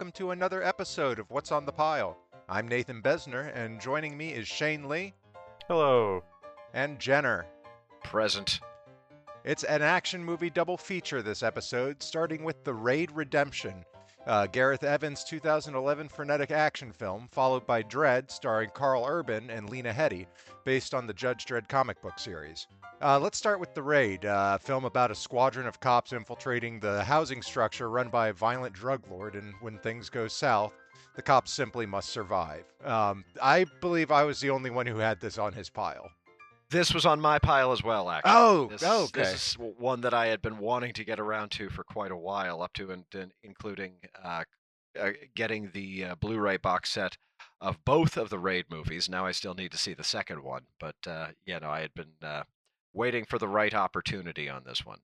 welcome to another episode of What's on the Pile. I'm Nathan Besner, and joining me is Shane Lee Hello. and Jenner. Present. It's an action movie double feature this episode, starting with The Raid Redemption, uh, Gareth Evans' 2011 frenetic action film, followed by Dredd, starring Karl Urban and Lena Headey, based on the Judge Dredd comic book series. Uh, let's start with The Raid, uh, a film about a squadron of cops infiltrating the housing structure run by a violent drug lord, and when things go south, the cops simply must survive. Um, I believe I was the only one who had this on his pile. This was on my pile as well, actually. Oh, this, okay. This is one that I had been wanting to get around to for quite a while, up to and, and including uh, uh, getting the uh, Blu-ray box set of both of the Raid movies. Now I still need to see the second one, but uh, yeah, no, I had been uh, waiting for the right opportunity on this one.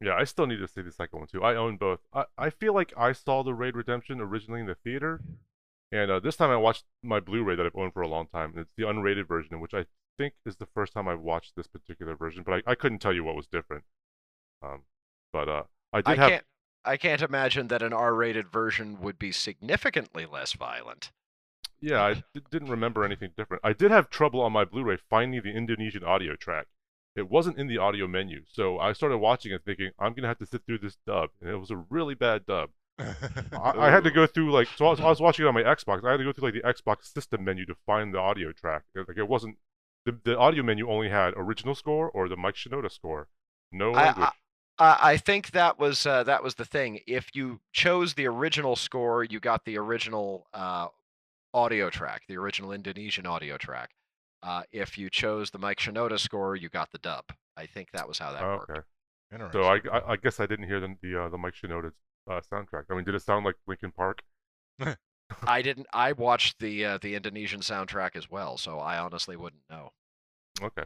Yeah, I still need to see the second one too. I own both. I, I feel like I saw the Raid Redemption originally in the theater, and uh, this time I watched my Blu-ray that I've owned for a long time. And it's the unrated version, in which I think is the first time I've watched this particular version. But I, I couldn't tell you what was different. Um, but uh, I did I have. can't. I can't imagine that an R-rated version would be significantly less violent. Yeah, I d- didn't remember anything different. I did have trouble on my Blu-ray finding the Indonesian audio track. It wasn't in the audio menu, so I started watching it thinking I'm gonna have to sit through this dub, and it was a really bad dub. I, I had to go through like so I was, I was watching it on my Xbox. I had to go through like the Xbox system menu to find the audio track. Like it wasn't the, the audio menu only had original score or the Mike Shinoda score. No I- language. Uh, I think that was uh, that was the thing. If you chose the original score, you got the original uh, audio track, the original Indonesian audio track. Uh, if you chose the Mike Shinoda score, you got the dub. I think that was how that Oh, worked. okay. Interesting. So I, I I guess I didn't hear the the, uh, the Mike Shinoda uh, soundtrack. I mean, did it sound like Linkin Park? I didn't. I watched the uh, the Indonesian soundtrack as well, so I honestly wouldn't know. Okay.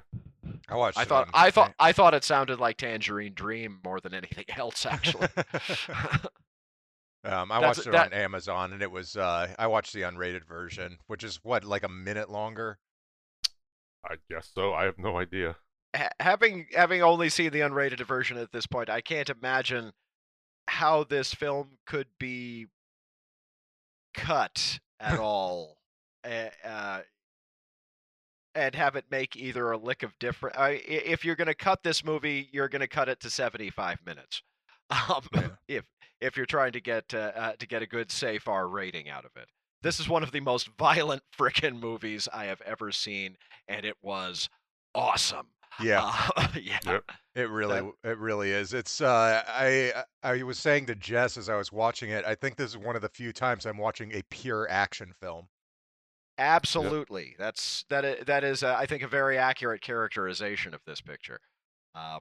I watched. I it thought I thought I thought it sounded like Tangerine Dream more than anything else, actually. Um, I That's- watched it that- on Amazon, and it was. Uh, I watched the unrated version, which is what, like a minute longer. I guess so. I have no idea. ha- having having only seen the unrated version at this point, I can't imagine how this film could be cut at all, uh, and have it make either a lick of difference. If you're going to cut this movie, you're going to cut it to 75 minutes. Um, Yeah. If if you're trying to get uh, uh, to get a good safe R rating out of it. This is one of the most violent frickin' movies I have ever seen, and it was awesome. Yeah, Uh, yeah. Yep. it really, w- it really is. It's. Uh, I, I was saying to Jess as I was watching it. I think this is one of the few times I'm watching a pure action film. Absolutely. That's that is, that is uh, I think a very accurate characterization of this picture. Uh,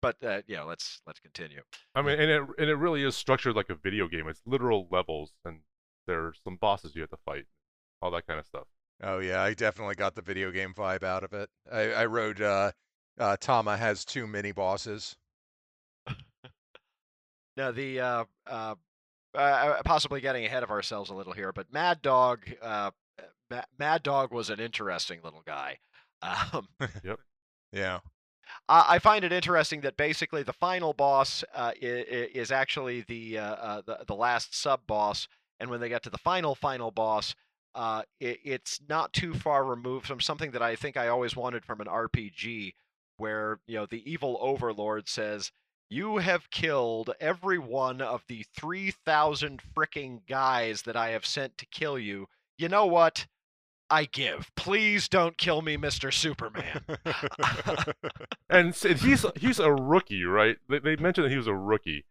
but uh, yeah, let's let's continue. I mean, and it and it really is structured like a video game. It's literal levels, and there are some bosses you have to fight, all that kind of stuff. Oh yeah, I definitely got the video game vibe out of it. I, I wrote. Uh, uh, Tama has two mini bosses. Now the uh, uh, uh, possibly getting ahead of ourselves a little here, but Mad Dog, uh, Ma- Mad Dog was an interesting little guy. Um, Yeah. I I find it interesting that basically the final boss uh, is, is actually the, uh, uh, the the last sub boss, and when they get to the final final boss, uh, it, it's not too far removed from something that I think I always wanted from an RPG, where you know the evil overlord says, "You have killed every one of the three thousand fricking guys that I have sent to kill you. You know what?" I give. Please don't kill me, Mr. Superman. And he's he's a rookie, right? They, they mentioned that he was a rookie.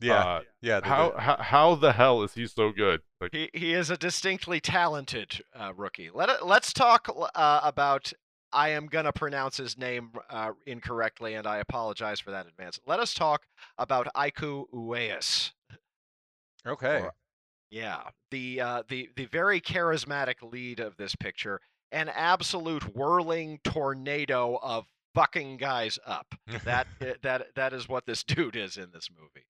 Yeah. Uh, yeah. how, how how the hell is he so good? Like, He he is a distinctly talented uh, rookie. Let let's talk uh, about. I am gonna pronounce his name uh, incorrectly, and I apologize for that in advance. Let us talk about Iko Uwais. Okay. or- Yeah, the uh, the the very charismatic lead of this picture, an absolute whirling tornado of fucking guys up. That that that is what this dude is in this movie.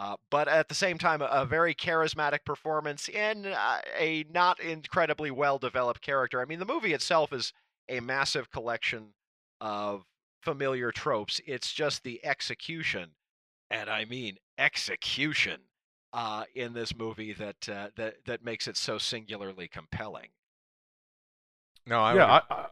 Uh, but at the same time, a, a very charismatic performance in uh, a not incredibly well developed character. I mean, the movie itself is a massive collection of familiar tropes. It's just the execution, and I mean execution, uh, in this movie that uh, that that makes it so singularly compelling. No, I yeah, would- I,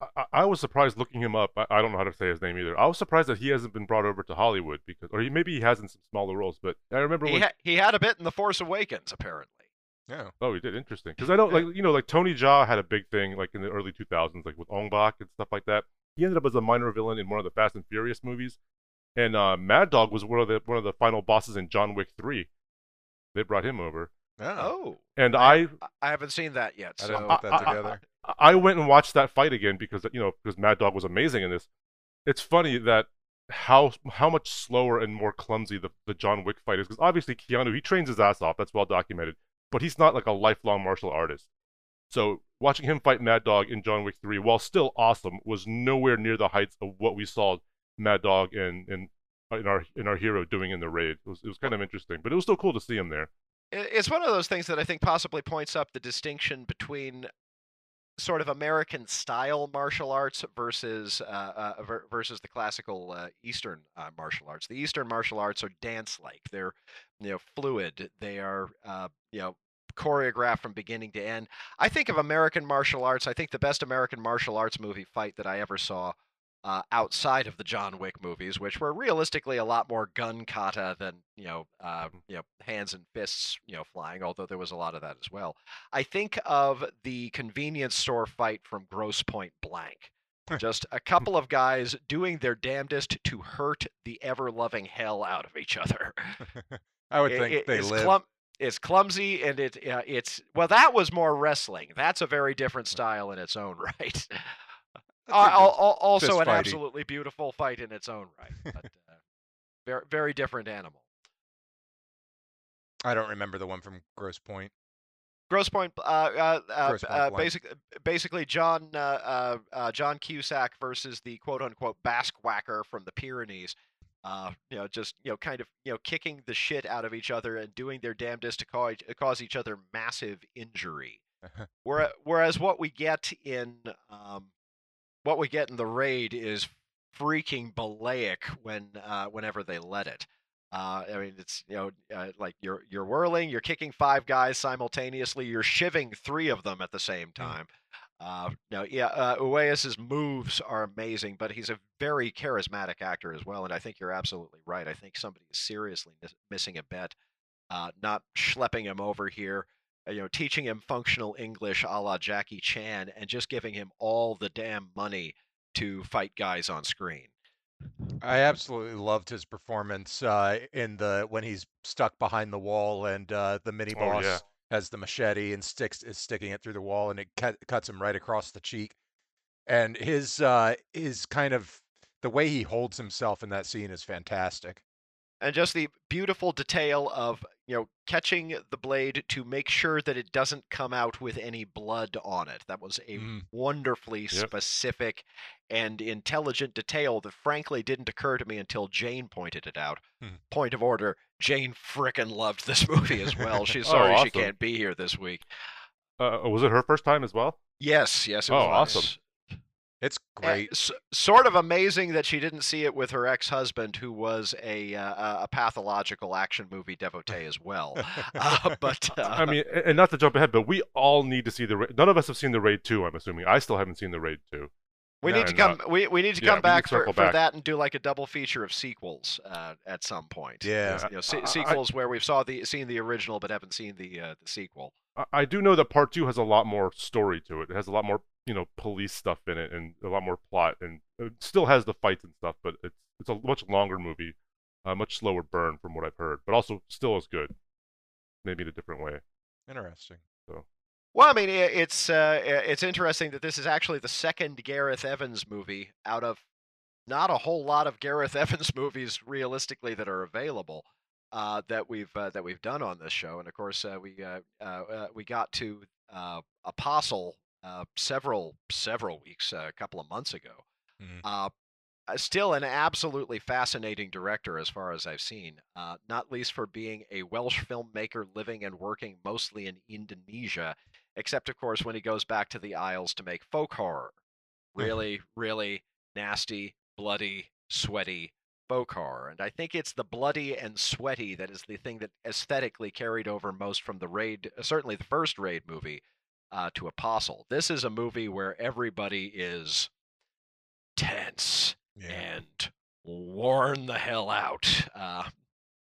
I, I, I was surprised looking him up. I, I don't know how to say his name either. I was surprised that he hasn't been brought over to Hollywood because, or he, maybe he has in some smaller roles. But I remember He when. ha- he had a bit in The Force Awakens, apparently. yeah. Oh, he did. Interesting. Because I know, like, you know, like Tony Jaa had a big thing, like in the early 2000s, like with Ong Bak and stuff like that. He ended up as a minor villain in one of the Fast and Furious movies, and uh, Mad Dog was one of the one of the final bosses in John Wick 3. They brought him over, Oh, Oh, and I I haven't seen that yet. I So didn't put that I- I- together. I went and watched that fight again because you know because Mad Dog was amazing in this. It's funny that how how much slower and more clumsy the, the John Wick fight is because obviously Keanu he trains his ass off that's well documented but he's not like a lifelong martial artist. So watching him fight Mad Dog in John Wick 3 while still awesome was nowhere near the heights of what we saw Mad Dog and and uh, in our in our hero doing in the raid. It was it was kind of interesting, but it was still cool to see him there. It's one of those things that I think possibly points up the distinction between sort of American style martial arts versus uh, uh, ver- versus the classical uh, Eastern uh, martial arts. The Eastern martial arts are dance-like. They're you know fluid. They are uh, you know choreographed from beginning to end. I think of American martial arts. I think the best American martial arts movie fight that I ever saw. Uh, outside of the John Wick movies, which were realistically a lot more gun kata than you know, uh, you know, hands and fists, you know, flying. Although there was a lot of that as well. I think of the convenience store fight from Grosse Pointe Blank. Just a couple of guys doing their damnedest to hurt the ever loving hell out of each other. I would think it- they it's live. clum- it's clumsy and it uh, it's well that was more wrestling. That's a very different style in its own right. Also an absolutely beautiful fight in its own right, but uh, very very different animal. I don't remember the one from Grosse Pointe. Grosse Pointe, uh, uh, uh, Grosse Pointe uh, Blank. basic, basically John uh, uh, uh, John Cusack versus the quote unquote Basque whacker from the Pyrenees. Uh, you know, just you know, kind of you know, kicking the shit out of each other and doing their damnedest to cause, cause each other massive injury. Whereas, whereas what we get in um, what we get in the raid is freaking balaic when uh, whenever they let it. Uh, I mean, it's you know uh, like you're you're whirling, you're kicking five guys simultaneously, you're shiving three of them at the same time. Uh, no, yeah, uh, Uwais's moves are amazing, but he's a very charismatic actor as well, and I think you're absolutely right. I think somebody is seriously mis- missing a bet, uh, not schlepping him over here, you know, teaching him functional English a la Jackie Chan, and just giving him all the damn money to fight guys on screen. I absolutely loved his performance uh, in the when he's stuck behind the wall and uh, the mini Oh, boss yeah. has the machete and sticks is sticking it through the wall and it cut, cuts him right across the cheek. And his uh, his kind of the way he holds himself in that scene is fantastic. And just the beautiful detail of you know catching the blade to make sure that it doesn't come out with any blood on it that was a Mm. wonderfully Yep. specific and intelligent detail that frankly didn't occur to me until jane pointed it out Hmm. point of order jane frickin' loved this movie as well she's Oh, sorry she can't be here this week Uh, was it her first time as well? yes yes it Oh, was. awesome. It's Uh, great. s- sort of amazing that she didn't see it with her ex-husband, who was a uh, a pathological action movie devotee as well. Uh, but uh, I mean, and not to jump ahead, but we all need to see the. Ra- None of us have seen the raid two. I'm assuming. I still haven't seen the raid two. we no, need to come. uh, we, we need to yeah, come need back to for, circle for that and do like a double feature of sequels uh, at some point. Yeah. you know, se- I- I- sequels where we've saw the seen the original but haven't seen the uh, the sequel. I, I do know that part two has a lot more story to it. It has a lot more, you know, police stuff in it and a lot more plot, and it still has the fights and stuff, but it's it's a much longer movie, a much slower burn from what I've heard, but also still as good, maybe in a different way. Interesting. so Well, I mean, it's uh, it's interesting that this is actually the second Gareth Evans movie out of not a whole lot of Gareth Evans movies realistically that are available uh, that we've uh, that we've done on this show. And of course, uh, we uh, uh, uh, we got to uh, Apostle uh, several several weeks, uh, a couple of months ago. Mhm. Uh, uh, still an absolutely fascinating director as far as I've seen, uh, not least for being a Welsh filmmaker living and working mostly in Indonesia, except, of course, when he goes back to the Isles to make folk horror. Really, really nasty, bloody, sweaty folk horror, and I think it's the bloody and sweaty that is the thing that aesthetically carried over most from the raid, uh, certainly the first raid movie, uh, to Apostle. This is a movie where everybody is tense Yeah. and worn the hell out. Uh,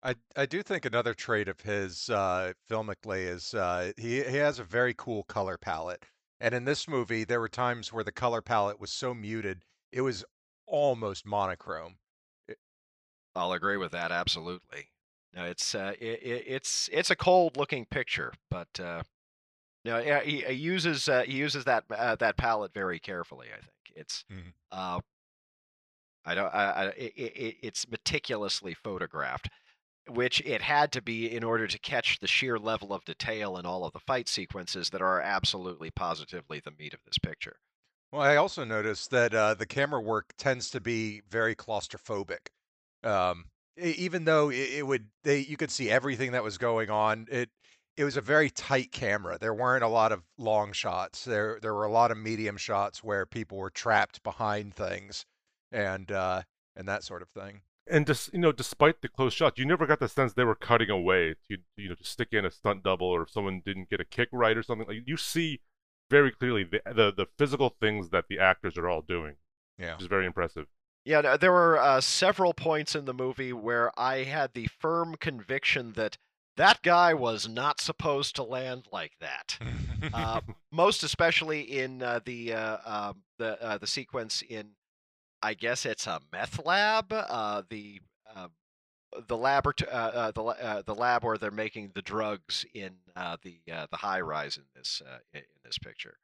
I I do think another trait of his uh, filmically is uh, he he has a very cool color palette. And in this movie, there were times where the color palette was so muted, it was almost monochrome. I'll agree with that absolutely. No, it's uh, it, it, it's it's a cold looking picture, but uh, no, yeah, he, he uses uh, he uses that uh, that palette very carefully. I think it's Mhm. uh, I don't I, I, it, it, it's meticulously photographed, which it had to be in order to catch the sheer level of detail in all of the fight sequences that are absolutely positively the meat of this picture. Well, I also noticed that uh, the camera work tends to be very claustrophobic. Um, even though it, it would, they you could see everything that was going on. It it was a very tight camera. There weren't a lot of long shots. There there were a lot of medium shots where people were trapped behind things, and uh, and that sort of thing. And just you know, despite the close shots, you never got the sense they were cutting away to you know to stick in a stunt double or if someone didn't get a kick right or something. Like you see very clearly the the, the physical things that the actors are all doing, Yeah. which is very impressive. Yeah, there were uh, several points in the movie where I had the firm conviction that that guy was not supposed to land like that. Uh, most especially in uh, the uh, um, the uh, the sequence in, I guess it's a meth lab. Uh, the uh, the labort- uh, uh, the uh, the lab where they're making the drugs in uh, the uh, the high rise in this uh, in this picture.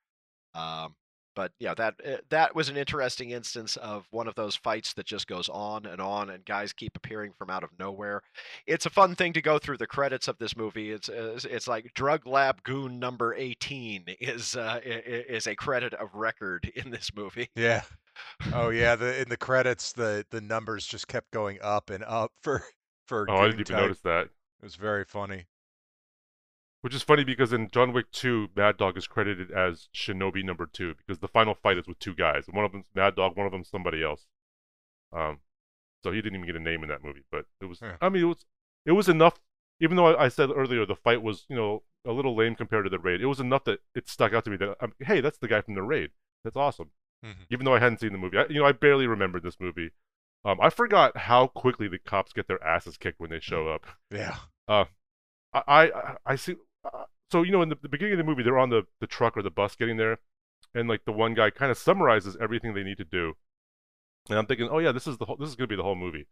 Um, but yeah, that uh, that was an interesting instance of one of those fights that just goes on and on, and guys keep appearing from out of nowhere. It's a fun thing to go through the credits of this movie. It's it's, it's like Drug Lab Goon Number Eighteen is uh, i- i- is a credit of record in this movie. Yeah. Oh yeah. The in the credits, the the numbers just kept going up and up for for. Oh, I didn't Goon even Type. notice that. It was very funny. Which is funny because in John Wick 2, Mad Dog is credited as Shinobi number two because the final fight is with two guys. One of them's Mad Dog, one of them's somebody else. Um, so he didn't even get a name in that movie. But it was, Yeah. I mean, it was, it was enough. Even though I, I said earlier the fight was, you know, a little lame compared to the raid, it was enough that it stuck out to me that, um, hey, that's the guy from the raid. That's awesome. Mhm. Even though I hadn't seen the movie, I, you know, I barely remembered this movie. Um, I forgot how quickly the cops get their asses kicked when they show up. Yeah. I I, I see. Uh, so you know, in the, the beginning of the movie, they're on the the truck or the bus getting there, and like the one guy kind of summarizes everything they need to do, and I'm thinking, oh yeah, this is the whole, this is gonna be the whole movie,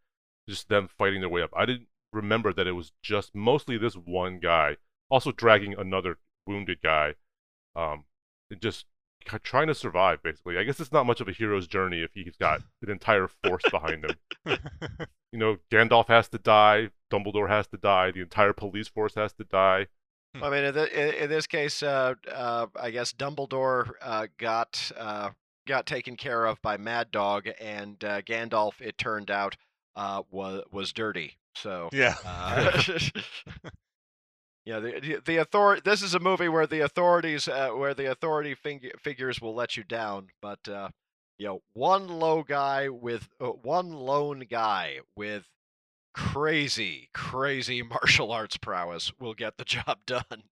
just them fighting their way up. I didn't remember that it was just mostly this one guy, also dragging another wounded guy, um, and just trying to survive. Basically, I guess it's not much of a hero's journey if he's got an entire force behind him. You know, Gandalf has to die, Dumbledore has to die, the entire police force has to die. I mean, in, th- in this case, uh, uh, I guess Dumbledore uh, got uh, got taken care of by Mad Dog, and uh, Gandalf, it turned out, uh, was was dirty. So yeah. Uh, yeah, the the, the author- This is a movie where the authorities, uh, where the authority fig- figures will let you down, but uh, you know, one low guy with uh, one lone guy with crazy, crazy martial arts prowess will get the job done.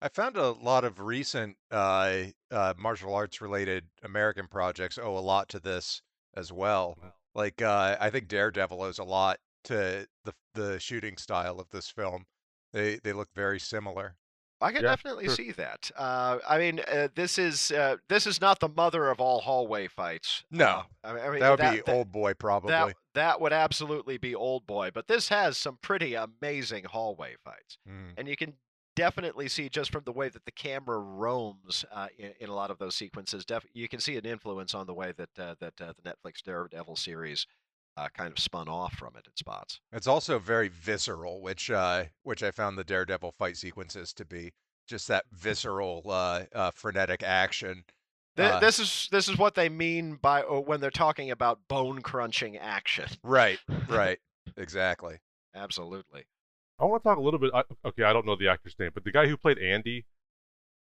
I found a lot of recent uh, uh, martial arts related American projects owe a lot to this as well. Wow. Like uh, I think Daredevil owes a lot to the the shooting style of this film. They they look very similar. I can Yeah, definitely sure. see that. Uh, I mean, uh, this is uh, this is not the mother of all hallway fights. No, Uh, I mean, I mean, That would that, be that- Old Boy probably. That that would absolutely be Old Boy, but this has some pretty amazing hallway fights, Mm. and you can definitely see just from the way that the camera roams uh, in, in a lot of those sequences. Def- you can see an influence on the way that uh, that uh, the Netflix Daredevil series uh, kind of spun off from it in spots. It's also very visceral, which uh, which I found the Daredevil fight sequences to be just that visceral, uh, uh, frenetic action. Th- Uh, this is this is what they mean by uh, when they're talking about bone crunching action. Right, right, exactly. Absolutely. I want to talk a little bit. I, okay, I don't know the actor's name, but the guy who played Andy,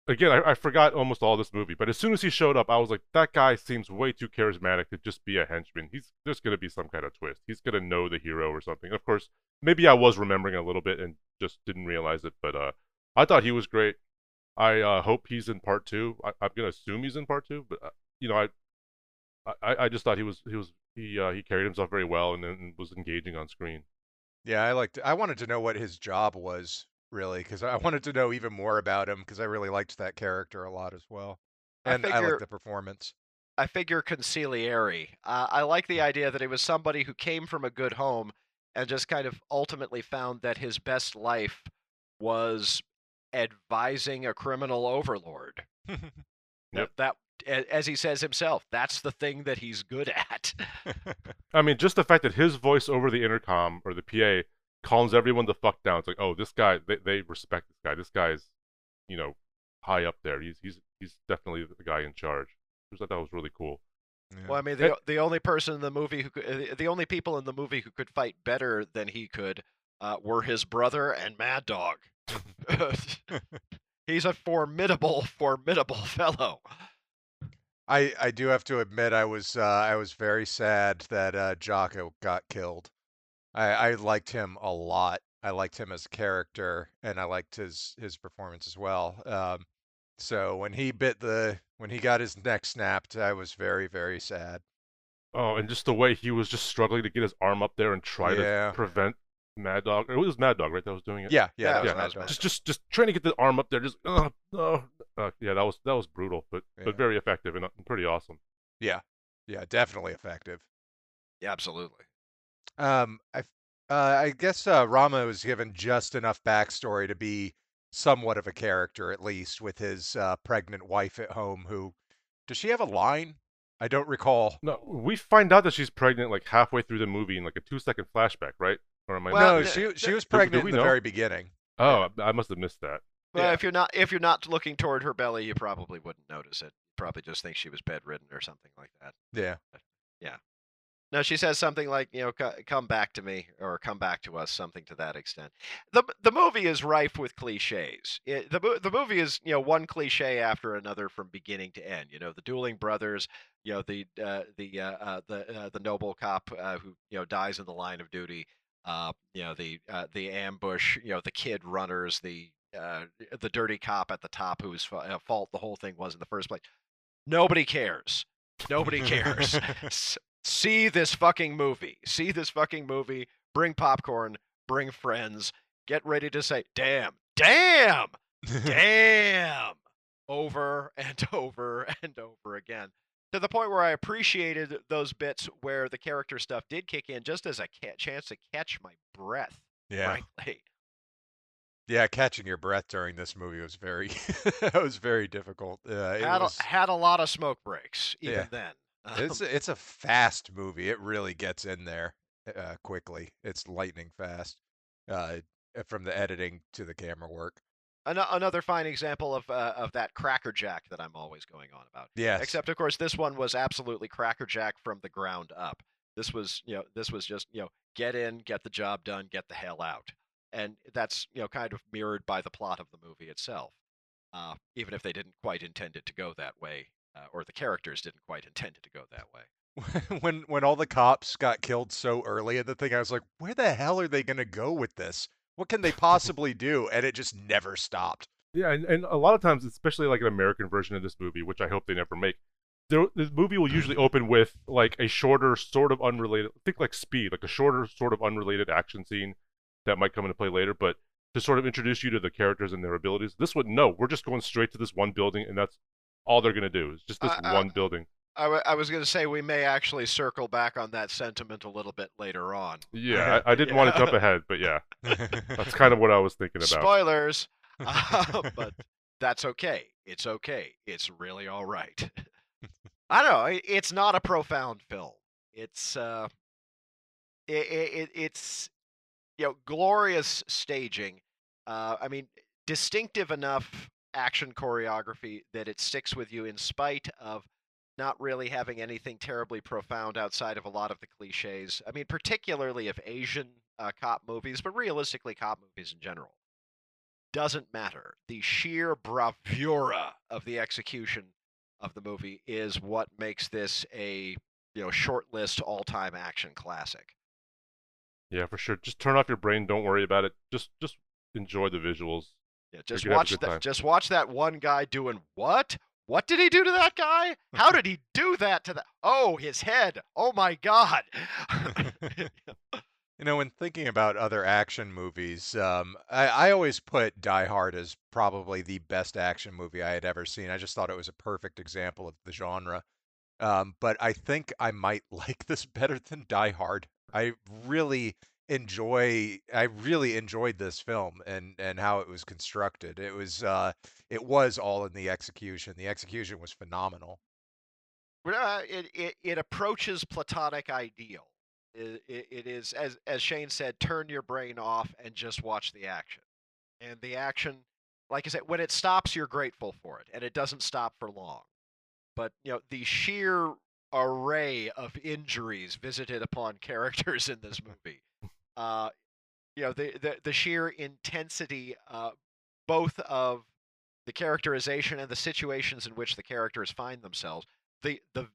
again, I, I forgot almost all this movie, but as soon as he showed up, I was like, that guy seems way too charismatic to just be a henchman. He's there's gonna be some kind of twist. He's gonna know the hero or something. Of course, maybe I was remembering a little bit and just didn't realize it, but uh, I thought he was great. I uh, hope he's in part two. I, am gonna assume he's in part two, but uh, you know, I, I I just thought he was he was he uh, he carried himself very well and, and was engaging on screen. Yeah, I liked. I wanted to know what his job was really because I wanted to know even more about him because I really liked that character a lot as well, and I, figure liked the performance. I figure consigliere. Uh, I like the idea that he was somebody who came from a good home and just kind of ultimately found that his best life was advising a criminal overlord. Yep. That, a- as he says himself, that's the thing that he's good at. I mean, just the fact that his voice over the intercom or the PA calms everyone the fuck down. It's like, oh, this guy, they, they respect this guy. This guy's, you know, high up there. He's he's he's definitely the guy in charge. Which I thought was really cool. Yeah. Well, I mean, the the only person in the movie who could, uh, the only people in the movie who could fight better than he could uh, were his brother and Mad Dog. He's a formidable, formidable fellow. I I do have to admit I was uh, I was very sad that uh, Jaka got killed. I I liked him a lot. I liked him as a character, and I liked his his performance as well. Um, so when he bit the when he got his neck snapped, I was very very sad. Oh, and just the way he was just struggling to get his arm up there and try Yeah. to prevent Mad Dog. It was Mad Dog, right? That was doing it. Yeah, Yeah, yeah, that was yeah, Mad Dog. Just just just trying to get the arm up there. Just oh no. Uh, yeah, that was that was brutal, but Yeah. but very effective and uh, pretty awesome. Yeah, yeah, definitely effective. Yeah, absolutely. Um, I, f- uh, I guess uh, Rama was given just enough backstory to be somewhat of a character, at least, with his uh, pregnant wife at home. Who does she have a line? I don't recall. No, we find out that she's pregnant like halfway through the movie in like a two second flashback, right? Or am I? Well, no, th- she she was do- do pregnant we in the know? very beginning. oh, I must have missed that. Well, Yeah. if you're not if you're not looking toward her belly, you probably wouldn't notice it. Probably just think she was bedridden or something like that. Yeah, Yeah. No, she says something like, you know, come back to me or come back to us, something to that extent. The the movie is rife with cliches. It, the the movie is, you know, one cliche after another from beginning to end. You know, the dueling brothers, you know, the uh, the uh, uh, the uh, the noble cop uh, who you know dies in the line of duty. Uh, you know, the uh, the ambush. You know, the kid runners. The uh, the dirty cop at the top whose fa- uh, fault the whole thing was in the first place. Nobody cares. Nobody cares. See this fucking movie. See this fucking movie. Bring popcorn. Bring friends. Get ready to say, damn, damn, damn, over and over and over again. To the point where I appreciated those bits where the character stuff did kick in just as a ca- chance to catch my breath, yeah, frankly. yeah. Catching your breath during this movie was very was very difficult. Uh, it Had was, a, had a lot of smoke breaks even Yeah. then. it's Um, it's a fast movie. It really gets in there uh, quickly. It's lightning fast. Uh, from the editing to the camera work. Ano- another fine example of uh, of that crackerjack that I'm always going on about. Yes. Except, of course, this one was absolutely crackerjack from the ground up. This was, you know, this was just, you know, get in, get the job done, get the hell out, and that's, you know, kind of mirrored by the plot of the movie itself. Uh, even if they didn't quite intend it to go that way, uh, or the characters didn't quite intend it to go that way. when when all the cops got killed so early in the thing, I was like, where the hell are they gonna go with this? What can they possibly do? And it just never stopped. Yeah, and, and a lot of times, especially like an American version of this movie, which I hope they never make, the movie will usually open with like a shorter, sort of unrelated, think like Speed, like a shorter, sort of unrelated action scene that might come into play later, but to sort of introduce you to the characters and their abilities. This one, no, we're just going straight to this one building, and that's all they're gonna do. is just this Uh, uh, one building. I, w- I was going to say we may actually circle back on that sentiment a little bit later on. Yeah, I, I didn't want to jump ahead, but yeah, that's kind of what I was thinking about. Spoilers, uh, but that's okay. It's okay. It's really all right. I don't know. It's not a profound film. It's uh, it, it, it's you know glorious staging. Uh, I mean, distinctive enough action choreography that it sticks with you in spite of not really having anything terribly profound outside of a lot of the cliches. I mean, particularly of Asian uh, cop movies, but realistically, cop movies in general. doesn't matter. The sheer bravura of the execution of the movie is what makes this a you know short list all time action classic. Yeah, for sure. Just turn off your brain. Don't worry about it. Just just enjoy the visuals. Yeah, just gonna have a watch that. Just watch that one guy doing what? What did he do to that guy? How did he do that to that? Oh, his head. Oh my God. You know, when thinking about other action movies, um, I, I always put Die Hard as probably the best action movie I had ever seen. I just thought it was a perfect example of the genre. Um, but I think I might like this better than Die Hard. I really enjoy I really enjoyed this film and and how it was constructed. It was uh it was all in the execution. The execution was phenomenal. Uh, it, it it approaches platonic ideal. It, it, it is as as Shane said, turn your brain off and just watch the action. And the action, like I said, when it stops, you're grateful for it, and it doesn't stop for long. But you know the sheer array of injuries visited upon characters in this movie, uh, you know the the, the sheer intensity, uh, both of the characterization and the situations in which the characters find themselves the the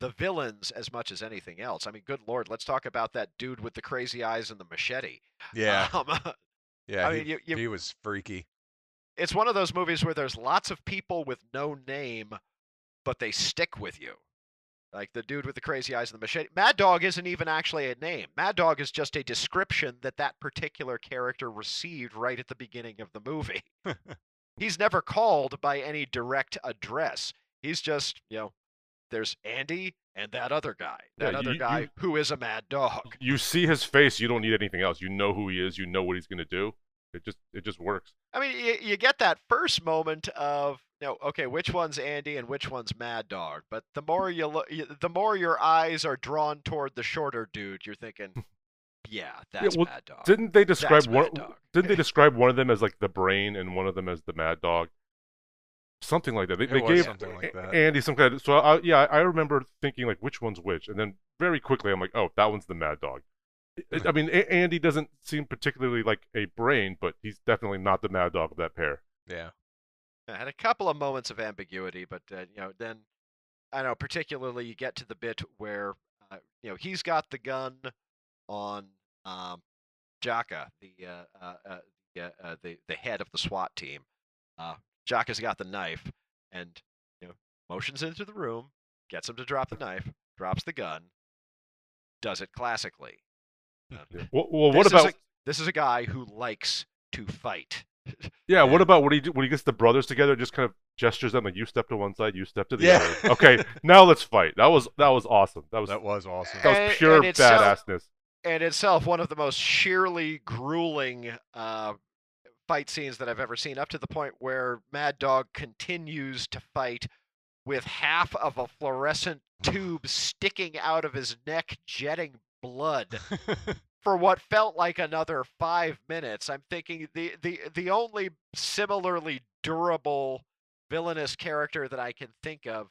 the villains as much as anything else. I mean, good lord, let's talk about that dude with the crazy eyes and the machete. Yeah. Um, Yeah, I he, mean, you- you- he was freaky. it's one of those movies where there's lots of people with no name, but they stick with you. Like the dude with the crazy eyes and the machete. Mad Dog isn't even actually a name. Mad Dog is just a description that that particular character received right at the beginning of the movie. He's never called by any direct address. He's just, you know, there's Andy and that other guy. That Yeah, other you- guy you- who is a mad dog. You see his face. You don't need anything else. You know who he is. You know what he's gonna do. It just it just works. I mean, you, you get that first moment of, you know, okay, which one's Andy and which one's Mad Dog. But the more you look, the more your eyes are drawn toward the shorter dude, you're thinking, hmm. yeah, that's well, Mad Dog. Didn't they describe That's one? Didn't they describe one of them as like the brain and one of them as the mad dog? Something like that. They, they gave something like A- that. Andy some kind of. So I, yeah, I remember thinking like which one's which, and then very quickly I'm like, oh, that one's the mad dog. I- I mean, A- Andy doesn't seem particularly like a brain, but he's definitely not the mad dog of that pair. Yeah. I had a couple of moments of ambiguity, but uh, you know, then I know. Particularly, you get to the bit where uh, you know he's got the gun on um, Jaka, the uh, uh, uh, the, uh, uh, the the head of the SWAT team. Uh, Jaka's got the knife, and you know, motions into the room, gets him to drop the knife, drops the gun, does it classically. Uh, Well, well this what about a, this is a guy who likes to fight. Yeah? What about when he do- when he gets the brothers together? Just kind of gestures them like you step to one side, you step to the Yeah. other. Okay, now let's fight. That was that was awesome. That was That was awesome. that was And- pure and it's badassness. and itself one of the most sheerly grueling uh, fight scenes that I've ever seen, up to the point where Mad Dog continues to fight with half of a fluorescent tube sticking out of his neck, jetting blood for what felt like another five minutes. I'm thinking the the the only similarly durable villainous character that I can think of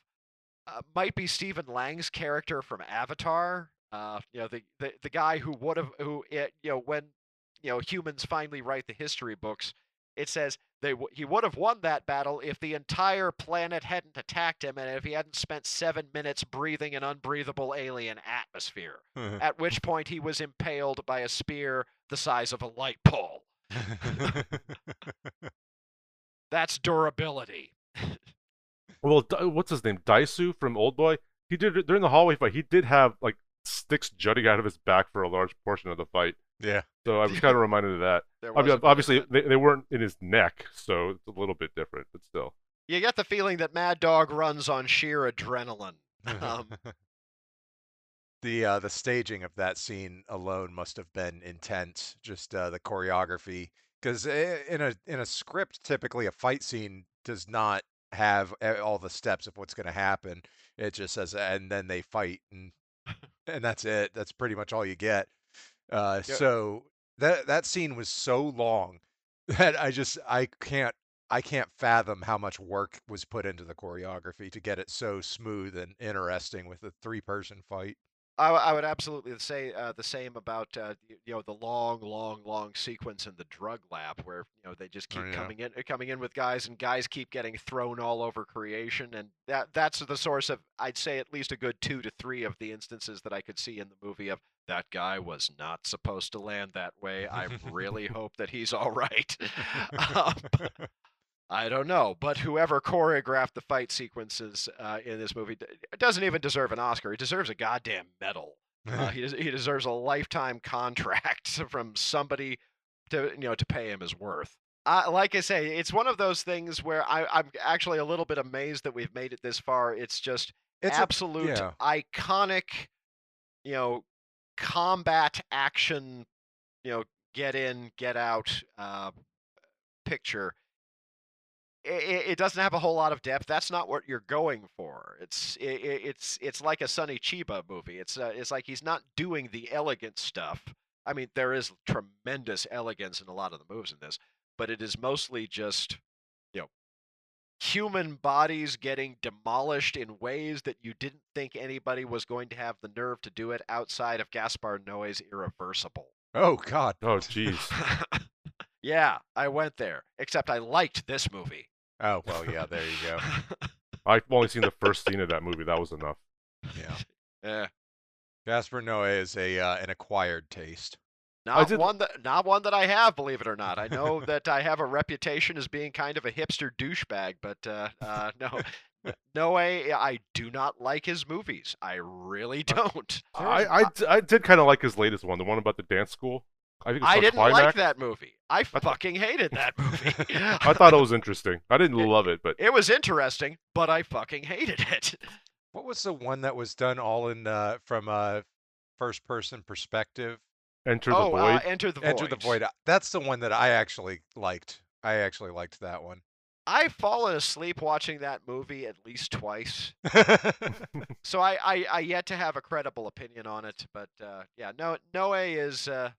uh, might be Stephen Lang's character from Avatar. Uh, you know, the, the the guy who would have who it, you know when you know humans finally write the history books, it says they w- he would have won that battle if the entire planet hadn't attacked him and if he hadn't spent seven minutes breathing an unbreathable alien atmosphere. Uh-huh. At which point he was impaled by a spear the size of a light pole. That's durability. Well, what's his name? Dae-su from Old Boy. He did during the hallway fight. He did have like sticks jutting out of his back for a large portion of the fight. Yeah. So I was kind of reminded of that. There Obvi- was a bit of Obviously, they, they weren't in his neck, so it's a little bit different, but still. you get the feeling that Mad Dog runs on sheer adrenaline. Um, the uh, the staging of that scene alone must have been intense. Just uh, the choreography, because in a in a script, typically a fight scene does not have all the steps of what's going to happen. It just says, and then they fight, and and that's it. That's pretty much all you get. Uh. So that that scene was so long that I just I can't I can't fathom how much work was put into the choreography to get it so smooth and interesting with a three person fight. I, I would absolutely say uh, the same about uh, you know the long, long, long sequence in the drug lab where you know they just Oh, keep yeah. coming in, coming in with guys, and guys keep getting thrown all over creation, and that that's the source of I'd say at least a good two to three of the instances that I could see in the movie of that guy was not supposed to land that way. I really hope that he's all right. um, I don't know, but whoever choreographed the fight sequences uh, in this movie doesn't even deserve an Oscar. He deserves a goddamn medal. Uh, he, he deserves a lifetime contract from somebody to you know to pay him his worth. Uh, like I say, it's one of those things where I, I'm actually a little bit amazed that we've made it this far. It's just it's a, absolute yeah. iconic, you know, combat action, you know, get in, get out uh, picture. It, it doesn't have a whole lot of depth. That's not what you're going for. It's it, it's it's like a Sonny Chiba movie. It's uh, it's like he's not doing the elegant stuff. I mean, there is tremendous elegance in a lot of the moves in this, but it is mostly just human bodies getting demolished in ways that you didn't think anybody was going to have the nerve to do it outside of Gaspar Noé's Irreversible. oh God. Oh, jeez. yeah, I went there. Except I liked this movie. Oh well, yeah. There you go. I've only seen the first scene of that movie. That was enough. Yeah. Yeah. Gaspar Noé is a uh, an acquired taste. Not did- one that not one that I have, believe it or not. I know that I have a reputation as being kind of a hipster douchebag, but uh, uh, no, no way. I do not like his movies. I really don't. I, I did kind of like his latest one, the one about the dance school. I think I called didn't Climax. like that movie. I thought- fucking hated that movie. I thought it was interesting. I didn't It- love it, but it was interesting, but I fucking hated it. What was the one that was done all in uh, from a first person perspective? Enter the oh, Void. Uh, Enter the Void. Enter the Void. That's the one that I actually liked. I actually liked that one. I've fallen asleep watching that movie at least twice, so I, I, I yet to have a credible opinion on it. But uh, yeah, no, Noé is uh,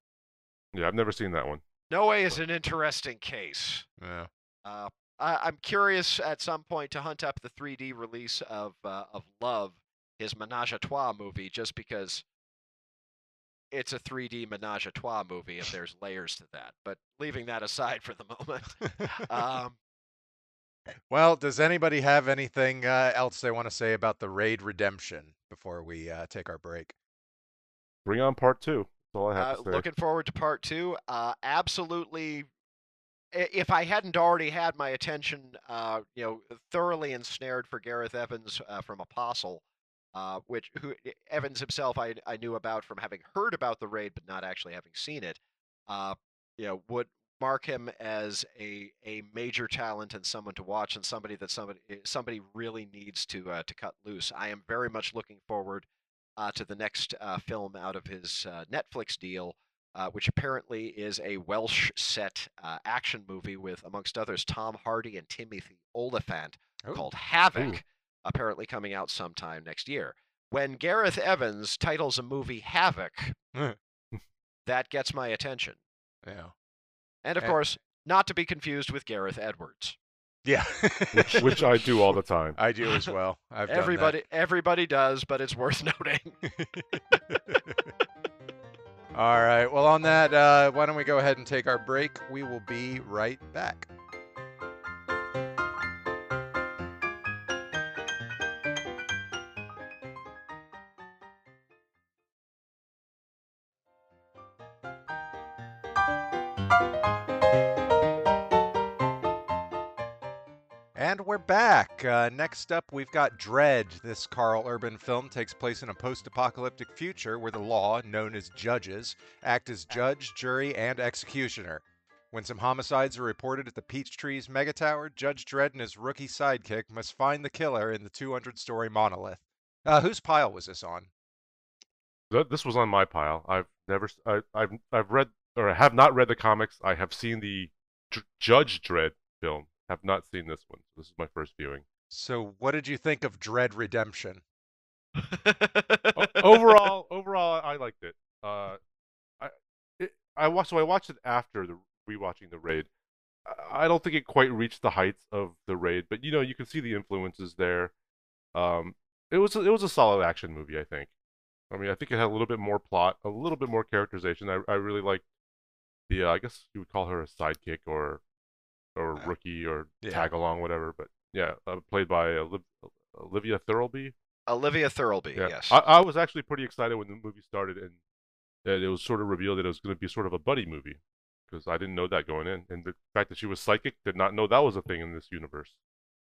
yeah, I've never seen that one. Noé is an interesting case. yeah. Uh, I, I'm curious at some point to hunt up the 3D release of uh, of Love, his Menage a Trois movie, just because it's a 3D Menage a Trois movie if there's layers to that. But leaving that aside for the moment, um, well, does anybody have anything uh, else they want to say about the Raid Redemption before we uh, take our break? Bring on part two. That's all I have uh, to say. looking forward to part two. Uh, absolutely. If I hadn't already had my attention, uh, you know, thoroughly ensnared for Gareth Evans uh, from Apostle, uh, which who Evans himself I, I knew about from having heard about the raid but not actually having seen it, uh, you know, would mark him as a a major talent and someone to watch and somebody that somebody somebody really needs to uh, to cut loose. I am very much looking forward uh, to the next uh, film out of his uh, Netflix deal, uh, which apparently is a Welsh set uh, action movie with, amongst others, Tom Hardy and Timothy Olyphant Oh. called Havoc. Apparently coming out sometime next year. When Gareth Evans titles a movie Havoc, that gets my attention. Yeah. And of Eh. course, not to be confused with Gareth Edwards. Yeah. which, which I do all the time. I do as well. I've done that. Everybody, everybody does, but it's worth noting. All right. Well, on that, uh, why don't we go ahead and take our break? We will be right back. We're back. Uh, next up, we've got Dredd. This Karl Urban film takes place in a post apocalyptic future where the law, known as judges, act as judge, jury, and executioner. When some homicides are reported at the Peachtree's Mega Tower, Judge Dredd and his rookie sidekick must find the killer in the 200 story monolith. Uh, whose pile was this on? This was on my pile. I've never, I, have I've read or I have not read the comics. I have seen the Judge Dredd film. Have not seen this one. This is my first viewing. So, what did you think of Dredd Redemption? O- overall, overall, I liked it. Uh, I, it, I watched. So I watched it after the rewatching the raid. I- I don't think it quite reached the heights of the raid, but you know, you can see the influences there. Um, it was a, it was a solid action movie, I think. I mean, I think it had a little bit more plot, a little bit more characterization. I I really liked the uh, I guess you would call her a sidekick or or Uh, rookie or yeah. tag along, whatever. But yeah, uh, played by Oliv- Olivia Thirlby. Olivia Thirlby, Yeah, yes. I, I was actually pretty excited when the movie started and that it was sort of revealed that it was going to be sort of a buddy movie because I didn't know that going in, and the fact that she was psychic did not know that was a thing in this universe,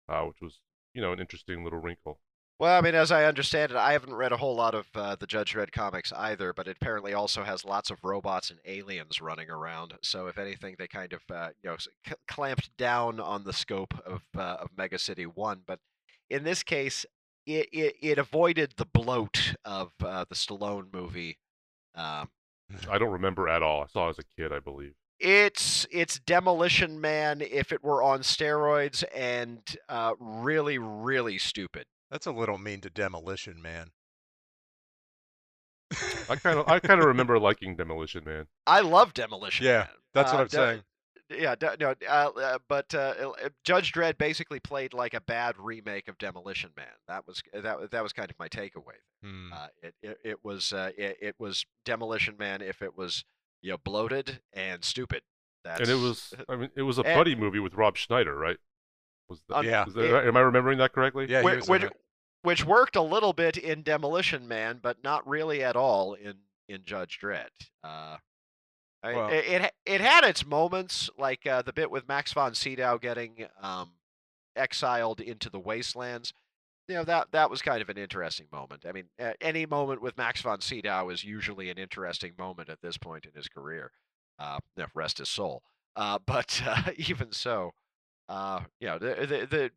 uh, which was you know an interesting little wrinkle. Well, I mean, as I understand it, I haven't read a whole lot of uh, the Judge Dredd comics either, but it apparently also has lots of robots and aliens running around. So, if anything, they kind of uh, you know c- clamped down on the scope of uh, of Mega City One. But in this case, it it, it avoided the bloat of uh, the Stallone movie. Um, I don't remember at all. I saw it as a kid, I believe. it's it's Demolition Man if it were on steroids and uh, really really stupid. That's a little mean to Demolition Man. I kind of I kind of remember liking Demolition Man. I love Demolition Yeah, Man. That's what Uh, I'm De- saying. Yeah, de- no, uh, uh, but uh, uh, Judge Dredd basically played like a bad remake of Demolition Man. That was that that was kind of my takeaway. Hmm. Uh, it, it it was uh, it, it was Demolition Man if it was you know bloated and stupid. That's, And it was I mean it was a Eh. buddy movie with Rob Schneider, right? Was that, Yeah. was that- am I remembering that correctly? yeah, which, which, it. which worked a little bit in Demolition Man, but not really at all in in Judge Dredd. Uh, Well- it, it it had its moments, like uh, the bit with Max von Sydow getting um, exiled into the wastelands. You know that that was kind of an interesting moment. I mean, uh, any moment with Max von Sydow is usually an interesting moment at this point in his career. Uh, rest his soul. Uh, but uh, even so, uh, you know, the, the the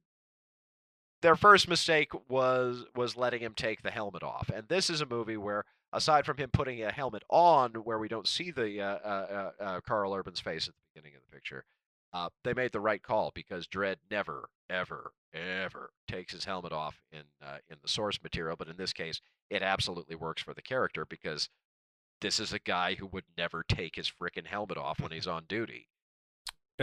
their first mistake was was letting him take the helmet off, and this is a movie where, aside from him putting a helmet on, where we don't see the uh, uh, uh, uh, Karl Urban's face at the beginning of the picture, uh, they made the right call because Dredd never, ever, ever takes his helmet off in uh, in the source material, but in this case, it absolutely works for the character because this is a guy who would never take his frickin' helmet off when he's on duty.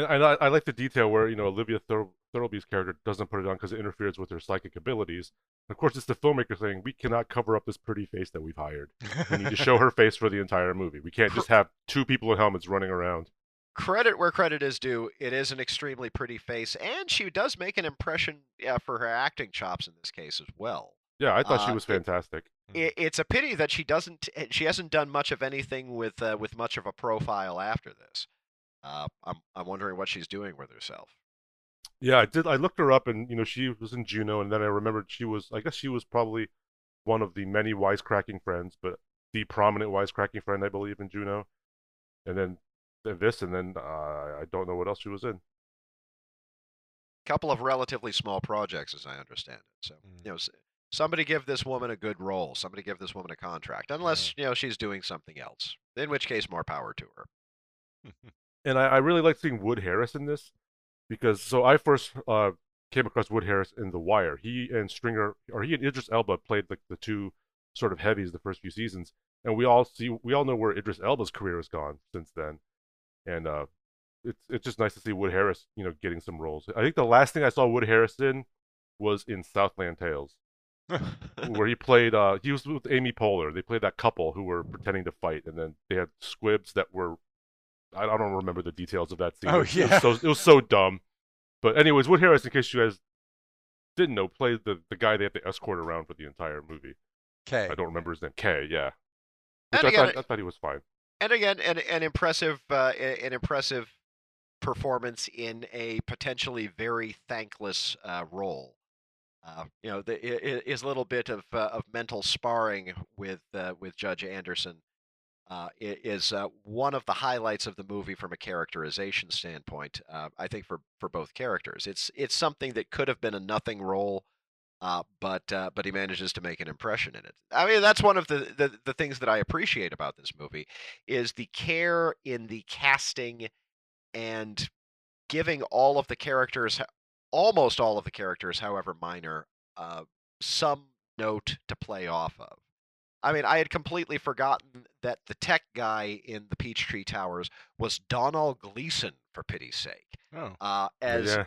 And I, I like the detail where you know Olivia Thir- Thirlby's character doesn't put it on because it interferes with her psychic abilities. Of course, it's the filmmaker saying we cannot cover up this pretty face that we've hired. We need to show her face for the entire movie. We can't just have two people in helmets running around. credit where credit is due. It is an extremely pretty face, and she does make an impression yeah, for her acting chops in this case as well. Yeah, I thought she Uh, was fantastic. It, it's a pity that she doesn't. She hasn't done much of anything with uh, with much of a profile after this. Uh, I'm I'm wondering what she's doing with herself. Yeah, I did. I looked her up, and you know she was in Juno, and then I remembered she was. I guess she was probably one of the many wisecracking friends, but the prominent wisecracking friend, I believe, in Juno. And then this, and then uh, I don't know what else she was in. A couple of relatively small projects, as I understand it. So Mm. you know, somebody give this woman a good role. Somebody give this woman a contract, unless you know she's doing something else. In which case, more power to her. and I, I really like seeing Wood Harris in this because so I first uh, came across Wood Harris in The Wire. He and Stringer, or he and Idris Elba played like the two sort of heavies the first few seasons, and we all see we all know where Idris Elba's career has gone since then, and uh, it's it's just nice to see Wood Harris, you know, getting some roles. I think the last thing I saw Wood Harris in was in Southland Tales, where he played. Uh, he was with Amy Poehler. They played that couple who were pretending to fight, and then they had squibs that were. I I don't remember the details of that scene. Oh, yeah. it was, so, it was so dumb. But anyways, Wood Harris, in case you guys didn't know, played the, the guy they have to escort around for the entire movie. Okay. I don't remember his name. K, yeah. And I, again, thought, I thought he was fine. and again, an, an impressive, uh, an impressive performance in a potentially very thankless uh, role. Uh, you know, the, i- i- his little bit of uh, of mental sparring with uh, with Judge Anderson uh, is uh, one of the highlights of the movie from a characterization standpoint. Uh, I think for for both characters, it's it's something that could have been a nothing role. Uh, but uh, but he manages to make an impression in it. I mean, that's one of the, the the things that I appreciate about this movie is the care in the casting and giving all of the characters, almost all of the characters, however minor, uh, some note to play off of. I mean, I had completely forgotten that the tech guy in the Peachtree Towers was Domhnall Gleeson, for pity's sake. Oh. Uh, as yeah.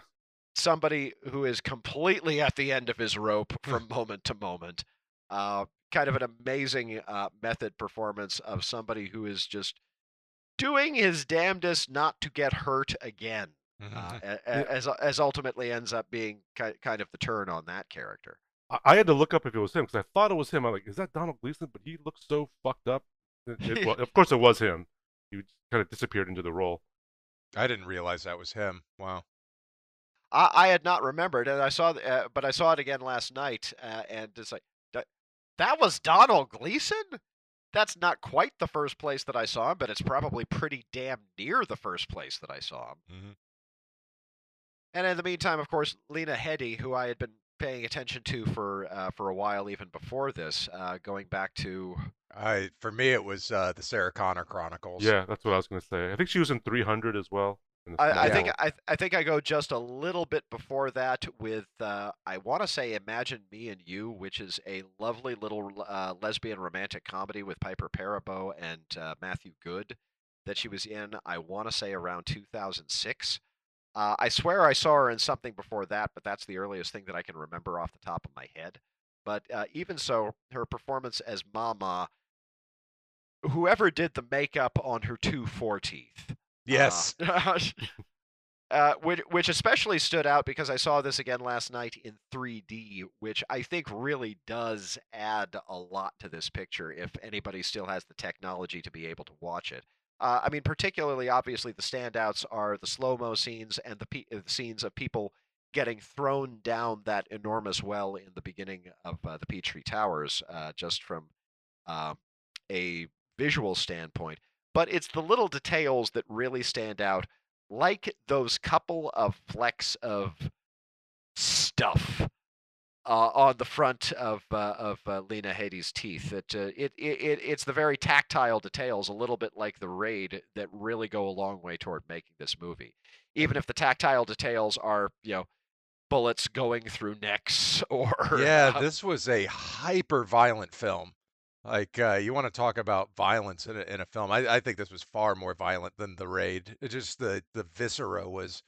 somebody who is completely at the end of his rope from moment to moment. Uh, kind of an amazing uh, method performance of somebody who is just doing his damnedest not to get hurt again. Mm-hmm. Uh, a- as as ultimately ends up being ki- kind of the turn on that character. I, I had to look up if it was him because I thought it was him. I'm like, is that Domhnall Gleeson? But he looks so fucked up. It, it, well, of course, it was him. He kind of disappeared into the role. I didn't realize that was him. Wow. I, I had not remembered, and I saw, uh, but I saw it again last night, uh, and it's like that, that was Domhnall Gleeson. That's not quite the first place that I saw him, but it's probably pretty damn near the first place that I saw him. Mhm. And in the meantime, of course, Lena Headey, who I had been paying attention to for uh, for a while, even before this, uh, going back to I for me it was uh, the Sarah Connor Chronicles. Yeah, that's what I was going to say. I think she was in 300 as well. in the I, I think. I, I think I go just a little bit before that with uh, I want to say Imagine Me and You, which is a lovely little uh, lesbian romantic comedy with Piper Perabo and uh, Matthew Goode that she was in. I want to say around 2006. Uh, I swear I saw her in something before that, but that's the earliest thing that I can remember off the top of my head. But uh, even so, her performance as Mama, whoever did the makeup on her two four teeth, Yes. uh, uh, which, which especially stood out because I saw this again last night in 3D, which I think really does add a lot to this picture if anybody still has the technology to be able to watch it. Uh, I mean, particularly obviously the standouts are the slow mo scenes and the, pe- the scenes of people getting thrown down that enormous well in the beginning of uh, the Peachtree Towers, uh, just from uh, a visual standpoint. But it's the little details that really stand out, like those couple of flecks of stuff uh, on the front of uh, of uh, Lena Headey's teeth. That uh, it, it it it's the very tactile details, a little bit like the raid, that really go a long way toward making this movie. Even if the tactile details are, you know, bullets going through necks or yeah, uh, this was a hyper violent film. Like uh, you want to talk about violence in a, in a film? I, I think this was far more violent than the raid. It just the the viscera was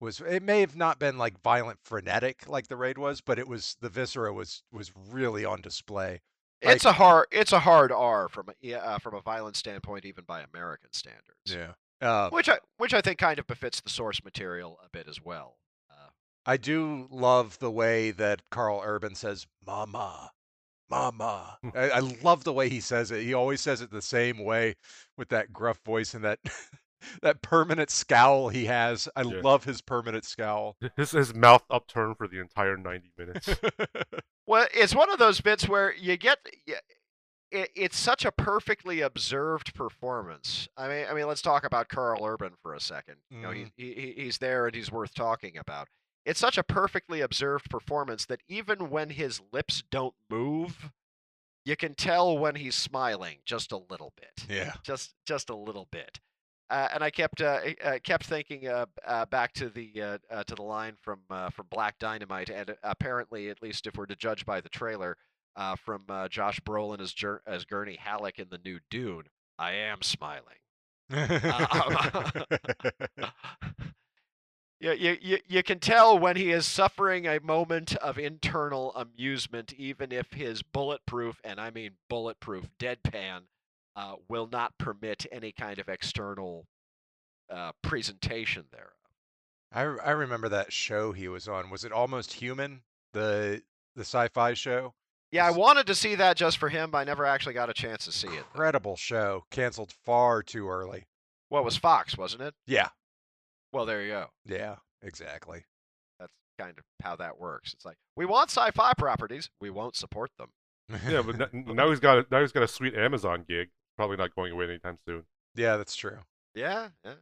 was it may have not been like violent frenetic like the raid was, but it was the viscera was was really on display. it's a hard it's a hard R from a, yeah, uh, from a violence standpoint, even by American standards. Yeah. Uh, which I which I think kind of befits the source material a bit as well. Uh, I do love the way that Karl Urban says "mama." Mama. I, I love the way he says it. He always says it the same way with that gruff voice and that that permanent scowl he has. I Yeah. love his permanent scowl. His, his mouth upturned for the entire 90 minutes. well, it's one of those bits where you get it, it's such a perfectly observed performance. I mean, I mean, let's talk about Karl Urban for a second. You know, he, mm-hmm. he he- he's there and he's worth talking about. It's such a perfectly observed performance that even when his lips don't move, you can tell when he's smiling just a little bit. yeah. just just a little bit. Uh, and I kept uh, uh, kept thinking uh, uh, back to the uh, uh, to the line from uh, from Black Dynamite, and apparently, at least if we're to judge by the trailer, uh, from uh, Josh Brolin as Jer- as Gurney Halleck in the new Dune. I am smiling. Yeah, you, you, you can tell when he is suffering a moment of internal amusement, even if his bulletproof, and I mean bulletproof, deadpan, uh, will not permit any kind of external uh, presentation thereof. I I remember that show he was on. Was it Almost Human? The the sci-fi show? Yeah, I wanted to see that just for him, but I never actually got a chance to see it. Incredible show. Canceled far too early. Well, was Fox, wasn't it? Yeah. Well, there you go. Yeah, exactly. That's kind of how that works. It's like we want sci-fi properties, we won't support them. yeah, but now he's got a, now he's got a sweet Amazon gig. Probably not going away anytime soon. yeah, that's true. Yeah, yeah.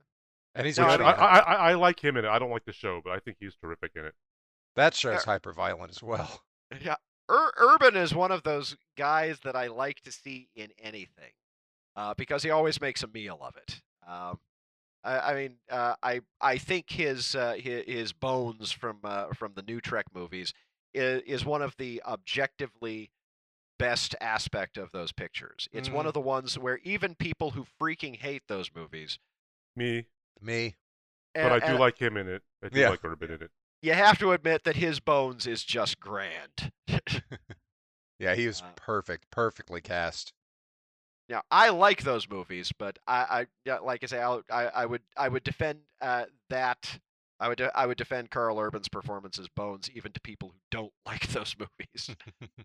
And he's No, Which I I, I, I, I like him in it. I don't like the show, but I think he's terrific in it. that show's Yeah. hyper violent as well. Yeah, Ur- Urban is one of those guys that I like to see in anything, uh, because he always makes a meal of it. Um, I, I mean, uh, I I think his uh, his, his bones from uh, from the new Trek movies is, is one of the objectively best aspect of those pictures. It's one Mhm. of the ones where even people who freaking hate those movies, Me, Me. but I do and like him in it. I do Yeah. like Urban in it. you have to admit that his bones is just grand. Yeah, he was Uh, perfect, perfectly cast. Now, I like those movies, but I, I yeah, like I say, I'll, I, I would, I would defend uh, that. I would, de- I would defend Karl Urban's performance as Bones, even to people who don't like those movies.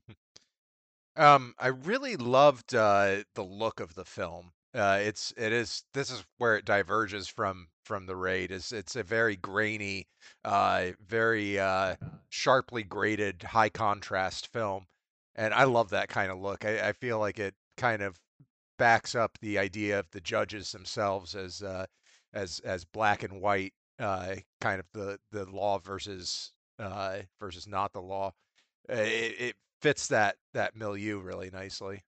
Um, I really loved uh, the look of the film. Uh, it's it is this is where it diverges from from the raid. Is it's a very grainy, uh, very uh, sharply graded, high contrast film, and I love that kind of look. I, I feel like it kind of backs up the idea of the judges themselves as uh, as as black and white, uh, kind of the the law versus uh, versus not the law. It, it fits that that milieu really nicely.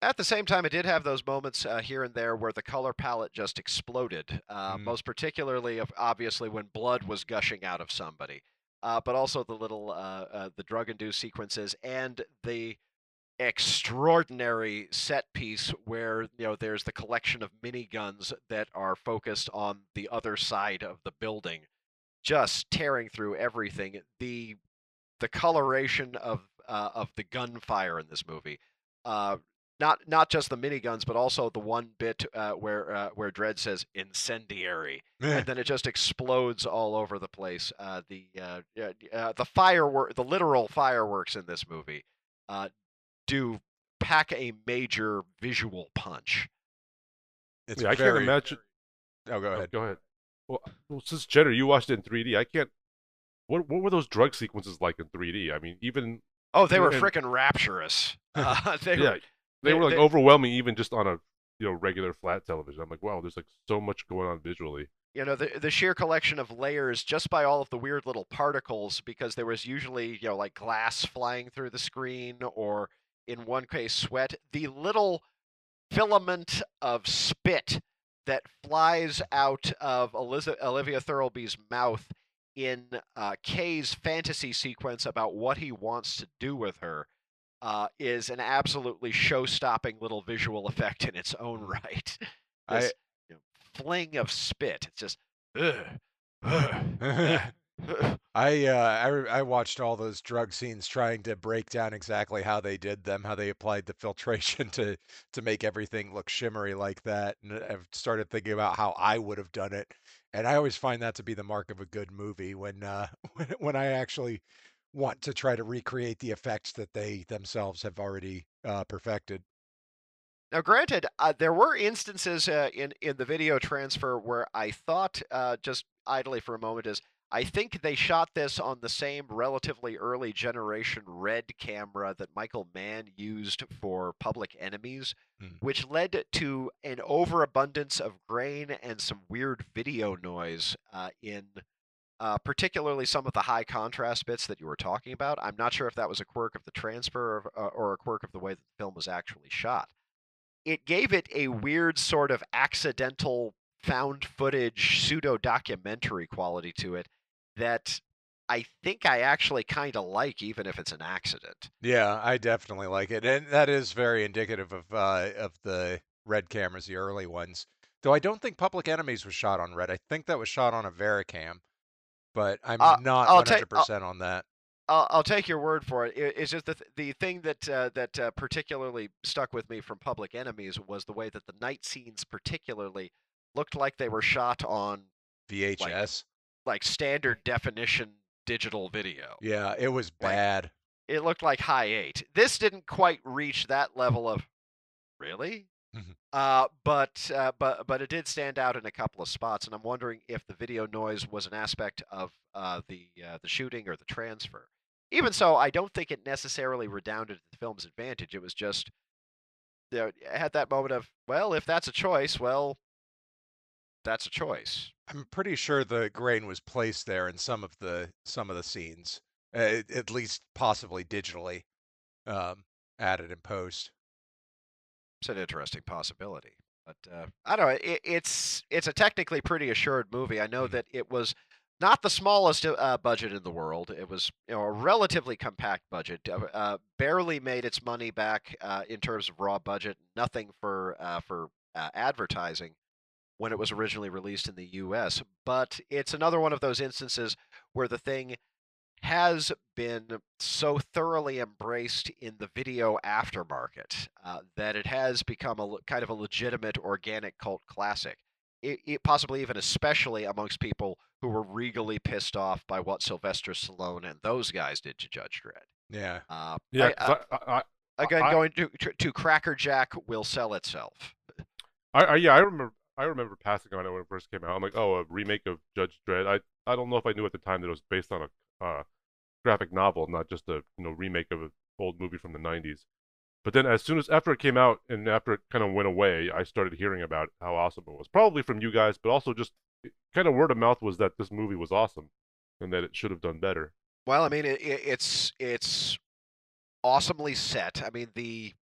At the same time, it did have those moments uh, here and there where the color palette just exploded. Uh, Mm. Most particularly, obviously, when blood was gushing out of somebody, uh, but also the little uh, uh, the drug-induced sequences and the extraordinary set piece where you know there's the collection of miniguns that are focused on the other side of the building, just tearing through everything. The the coloration of uh, of the gunfire in this movie. Uh, not not just the miniguns, but also the one bit uh, where uh, where Dredd says incendiary, and then it just explodes all over the place. Uh, the uh, uh, the firework, the literal fireworks in this movie, uh, do pack a major visual punch. It's yeah, I can't imagine. Oh, go oh, ahead. go ahead. Well, well, since Jenner, you watched it in 3D. I can't. What what were those drug sequences like in 3D? I mean, even Oh, they were And- frickin' rapturous. Uh, they yeah, were, they, they- were like they- overwhelming, even just on a you know regular flat television. I'm like, wow, there's like so much going on visually. you know the the sheer collection of layers just by all of the weird little particles because there was usually you know like glass flying through the screen or in one case sweat the little filament of spit that flies out of Eliza- Olivia Thirlby's mouth in uh, Kay's fantasy sequence about what he wants to do with her uh, is an absolutely show-stopping little visual effect in its own right. I- This you know, fling of spit. It's just. Ugh, ugh, ugh, ugh. I uh, I re- I watched all those drug scenes trying to break down exactly how they did them, how they applied the filtration to to make everything look shimmery like that, and I've started thinking about how I would have done it, and I always find that to be the mark of a good movie when uh, when when I actually want to try to recreate the effects that they themselves have already uh, perfected. Now, granted, uh, there were instances uh, in in the video transfer where I thought, uh, just idly for a moment, is I think they shot this on the same relatively early generation red camera that Michael Mann used for Public Enemies, Hmm. which led to an overabundance of grain and some weird video noise uh, in. Uh, particularly some of the high contrast bits that you were talking about. I'm not sure if that was a quirk of the transfer or, uh, or a quirk of the way that the film was actually shot it gave it a weird sort of accidental found footage pseudo documentary quality to it that I think I actually kind of like, even if it's an accident. Yeah, I definitely like it, and that is very indicative of uh, of the red cameras, the early ones. Though I don't think Public Enemies was shot on red. I think that was shot on a VariCam, but I'm Uh, not I'll one hundred percent on that. I'll, I'll take your word for it. It- It's just the, th- the thing that uh, that uh, particularly stuck with me from Public Enemies was the way that the night scenes, particularly, looked like they were shot on VHS. like standard definition digital video. Yeah, it was Like- bad. it looked like high eight. This didn't quite reach that level of really, Mhm. uh, but uh, but but it did stand out in a couple of spots, and I'm wondering if the video noise was an aspect of uh, the uh, the shooting or the transfer. Even so, I don't think it necessarily redounded to the film's advantage. It was just you know, had that moment of well, if that's a choice, well, that's a choice. I'm pretty sure the grain was placed there in some of the some of the scenes, uh, at least possibly digitally um, added in post. It's an interesting possibility. But uh, I don't know. It, it's it's a technically pretty assured movie. I know Mhm. that it was not the smallest uh, budget in the world. It was you know a relatively compact budget. Uh, uh, barely made its money back uh, in terms of raw budget. Nothing for uh, for uh, advertising when it was originally released in the U.S. But it's another one of those instances where the thing has been so thoroughly embraced in the video aftermarket uh, that it has become a kind of a legitimate organic cult classic. It, it possibly even especially amongst people who were regally pissed off by what Sylvester Stallone and those guys did to Judge Dredd. Yeah. Uh, Yeah, I- I, I, again, going to to Cracker Jack will sell itself. I, I, yeah, I remember. I remember passing on it when it first came out. I'm like, oh, a remake of Judge Dredd. I, I don't know if I knew at the time that it was based on a uh, graphic novel, not just a you know remake of an old movie from the '90s. But then, as soon as after it came out and after it kind of went away, I started hearing about how awesome it was. Probably from you guys, but also just kind of word of mouth was that this movie was awesome and that it should have done better. Well, I mean, it, it, it's it's awesomely set. I mean, the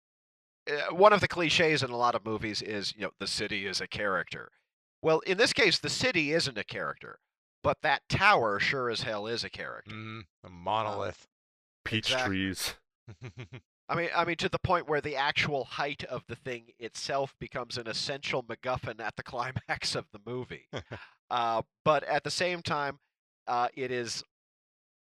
one of the cliches in a lot of movies is you know the city is a character. Well, in this case, the city isn't a character, but that tower sure as hell is a character. Mm, a monolith. Peach Exactly. trees. I mean, I mean to the point where the actual height of the thing itself becomes an essential MacGuffin at the climax of the movie. uh, but at the same time, uh, it is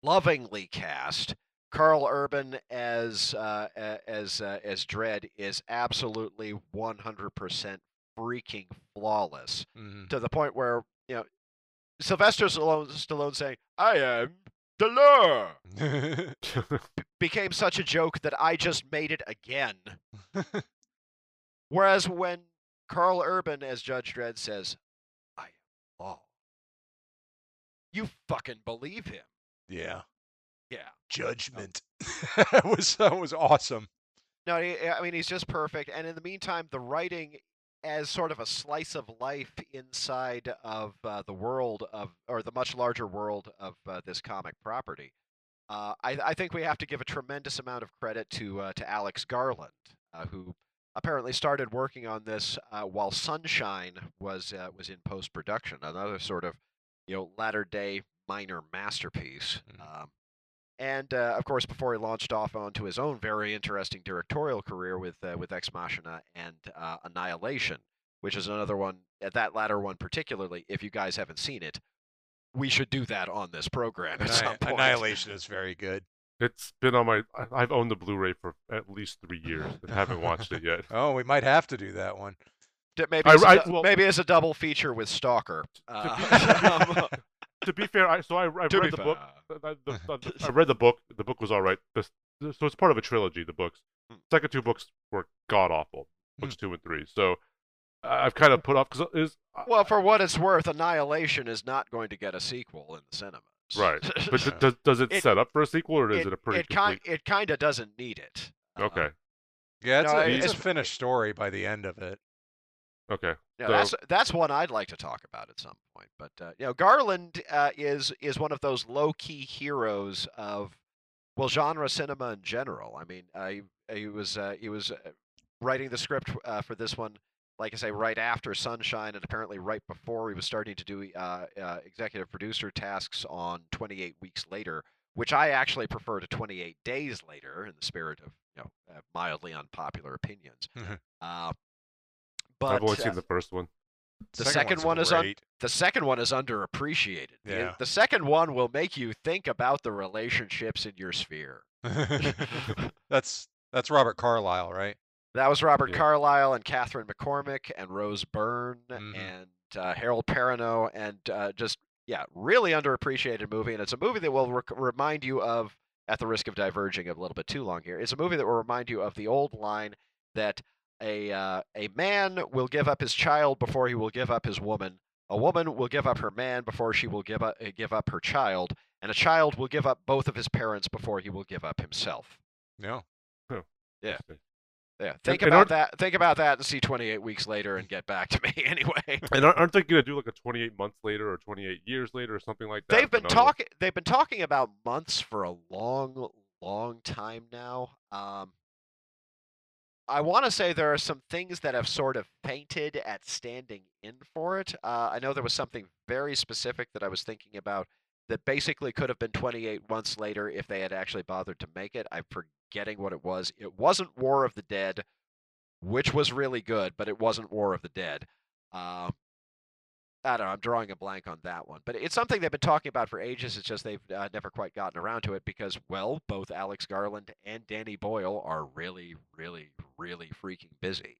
lovingly cast. Karl Urban as uh, as uh, as Dredd is absolutely 100% freaking flawless Mhm. to the point where you know Sylvester Stallone, Stallone saying "I am Delore" became such a joke that I just made it again. Whereas when Karl Urban as Judge Dredd says, I am law, you fucking believe him. yeah. Yeah. Judgment. that was that was awesome. No, I mean, he's just perfect. And in the meantime, the writing as sort of a slice of life inside of uh, the world of, or the much larger world of uh, this comic property. Uh, I, I think we have to give a tremendous amount of credit to uh, to Alex Garland, uh, who apparently started working on this uh, while Sunshine was uh, was in post production. Another sort of you know latter day minor masterpiece. Mhm. Um, and uh, of course, before he launched off onto his own very interesting directorial career with uh, with Ex Machina and uh, Annihilation, which is another one. uh, That latter one, particularly, if you guys haven't seen it, we should do that on this program at some point. Annihilation is very good. It's been on my. I- I've owned the Blu-ray for at least three years and haven't watched it yet. Oh, we might have to do that one. Maybe I- it's, a I- well- maybe it's a double feature with Stalker. Uh, to be fair, I so I, I've read be the book. fair. I, the, the- I read the book. The book was all right. This, this- so it's part of a trilogy. The books. Hmm. Second two books were god awful. Books two and three. So I- I've kind of put off because is Well, for what it's worth, Annihilation is not going to get a sequel in the cinema. Right. But Yeah. does does it, It- set up for a sequel or is it, a pretty it kind complete? it kind of doesn't need it. Uh, Okay. Yeah, it's, No, a, it's it's- a finished story by the end of it. Okay. Yeah, So- that's that's one I'd like to talk about at some point. But uh, you know, Garland uh, is is one of those low key heroes of well genre cinema in general. I mean, I he was uh, he was uh, writing the script uh, for this one, like I say, right after Sunshine, and apparently right before he was starting to do uh, uh, executive producer tasks on 28 Weeks Later, which I actually prefer to 28 Days Later, in the spirit of you know uh, mildly unpopular opinions. Mhm. Uh, but I've only uh, seen the first one. the second one is un- the second one is underappreciated. The- Yeah. The, second one will make you think about the relationships in your sphere. that's that's Robert Carlyle, right? That was Robert Yeah. Carlyle and Catherine McCormack and Rose Byrne Mhm. and uh, Harold Perrineau and uh, just yeah, really underappreciated movie. And it's a movie that will rec- remind you of, at the risk of diverging a little bit too long here, it's a movie that will remind you of the old line that a uh, a man will give up his child before he will give up his woman. A woman will give up her man before she will give up uh, give up her child, and a child will give up both of his parents before he will give up himself. No. Yeah. Interesting. Yeah, think and about aren't- that. Think about that and see 28 weeks later and get back to me anyway. And aren't aren't they going to do like a 28 months later or 28 years later or something like that? They've been talking. They've been talking about months for a long, long time now. Um, I want to say there are some things that have sort of fainted at standing in for it. Uh, I know there was something very specific that I was thinking about that basically could have been 28 months later if they had actually bothered to make it. I'm forgetting what it was. It wasn't War of the Dead, which was really good, but it wasn't War of the Dead. Uh, I don't know. I'm drawing a blank on that one, but it's something they've been talking about for ages. It's just they've uh, never quite gotten around to it because, well, both Alex Garland and Danny Boyle are really, really, really freaking busy,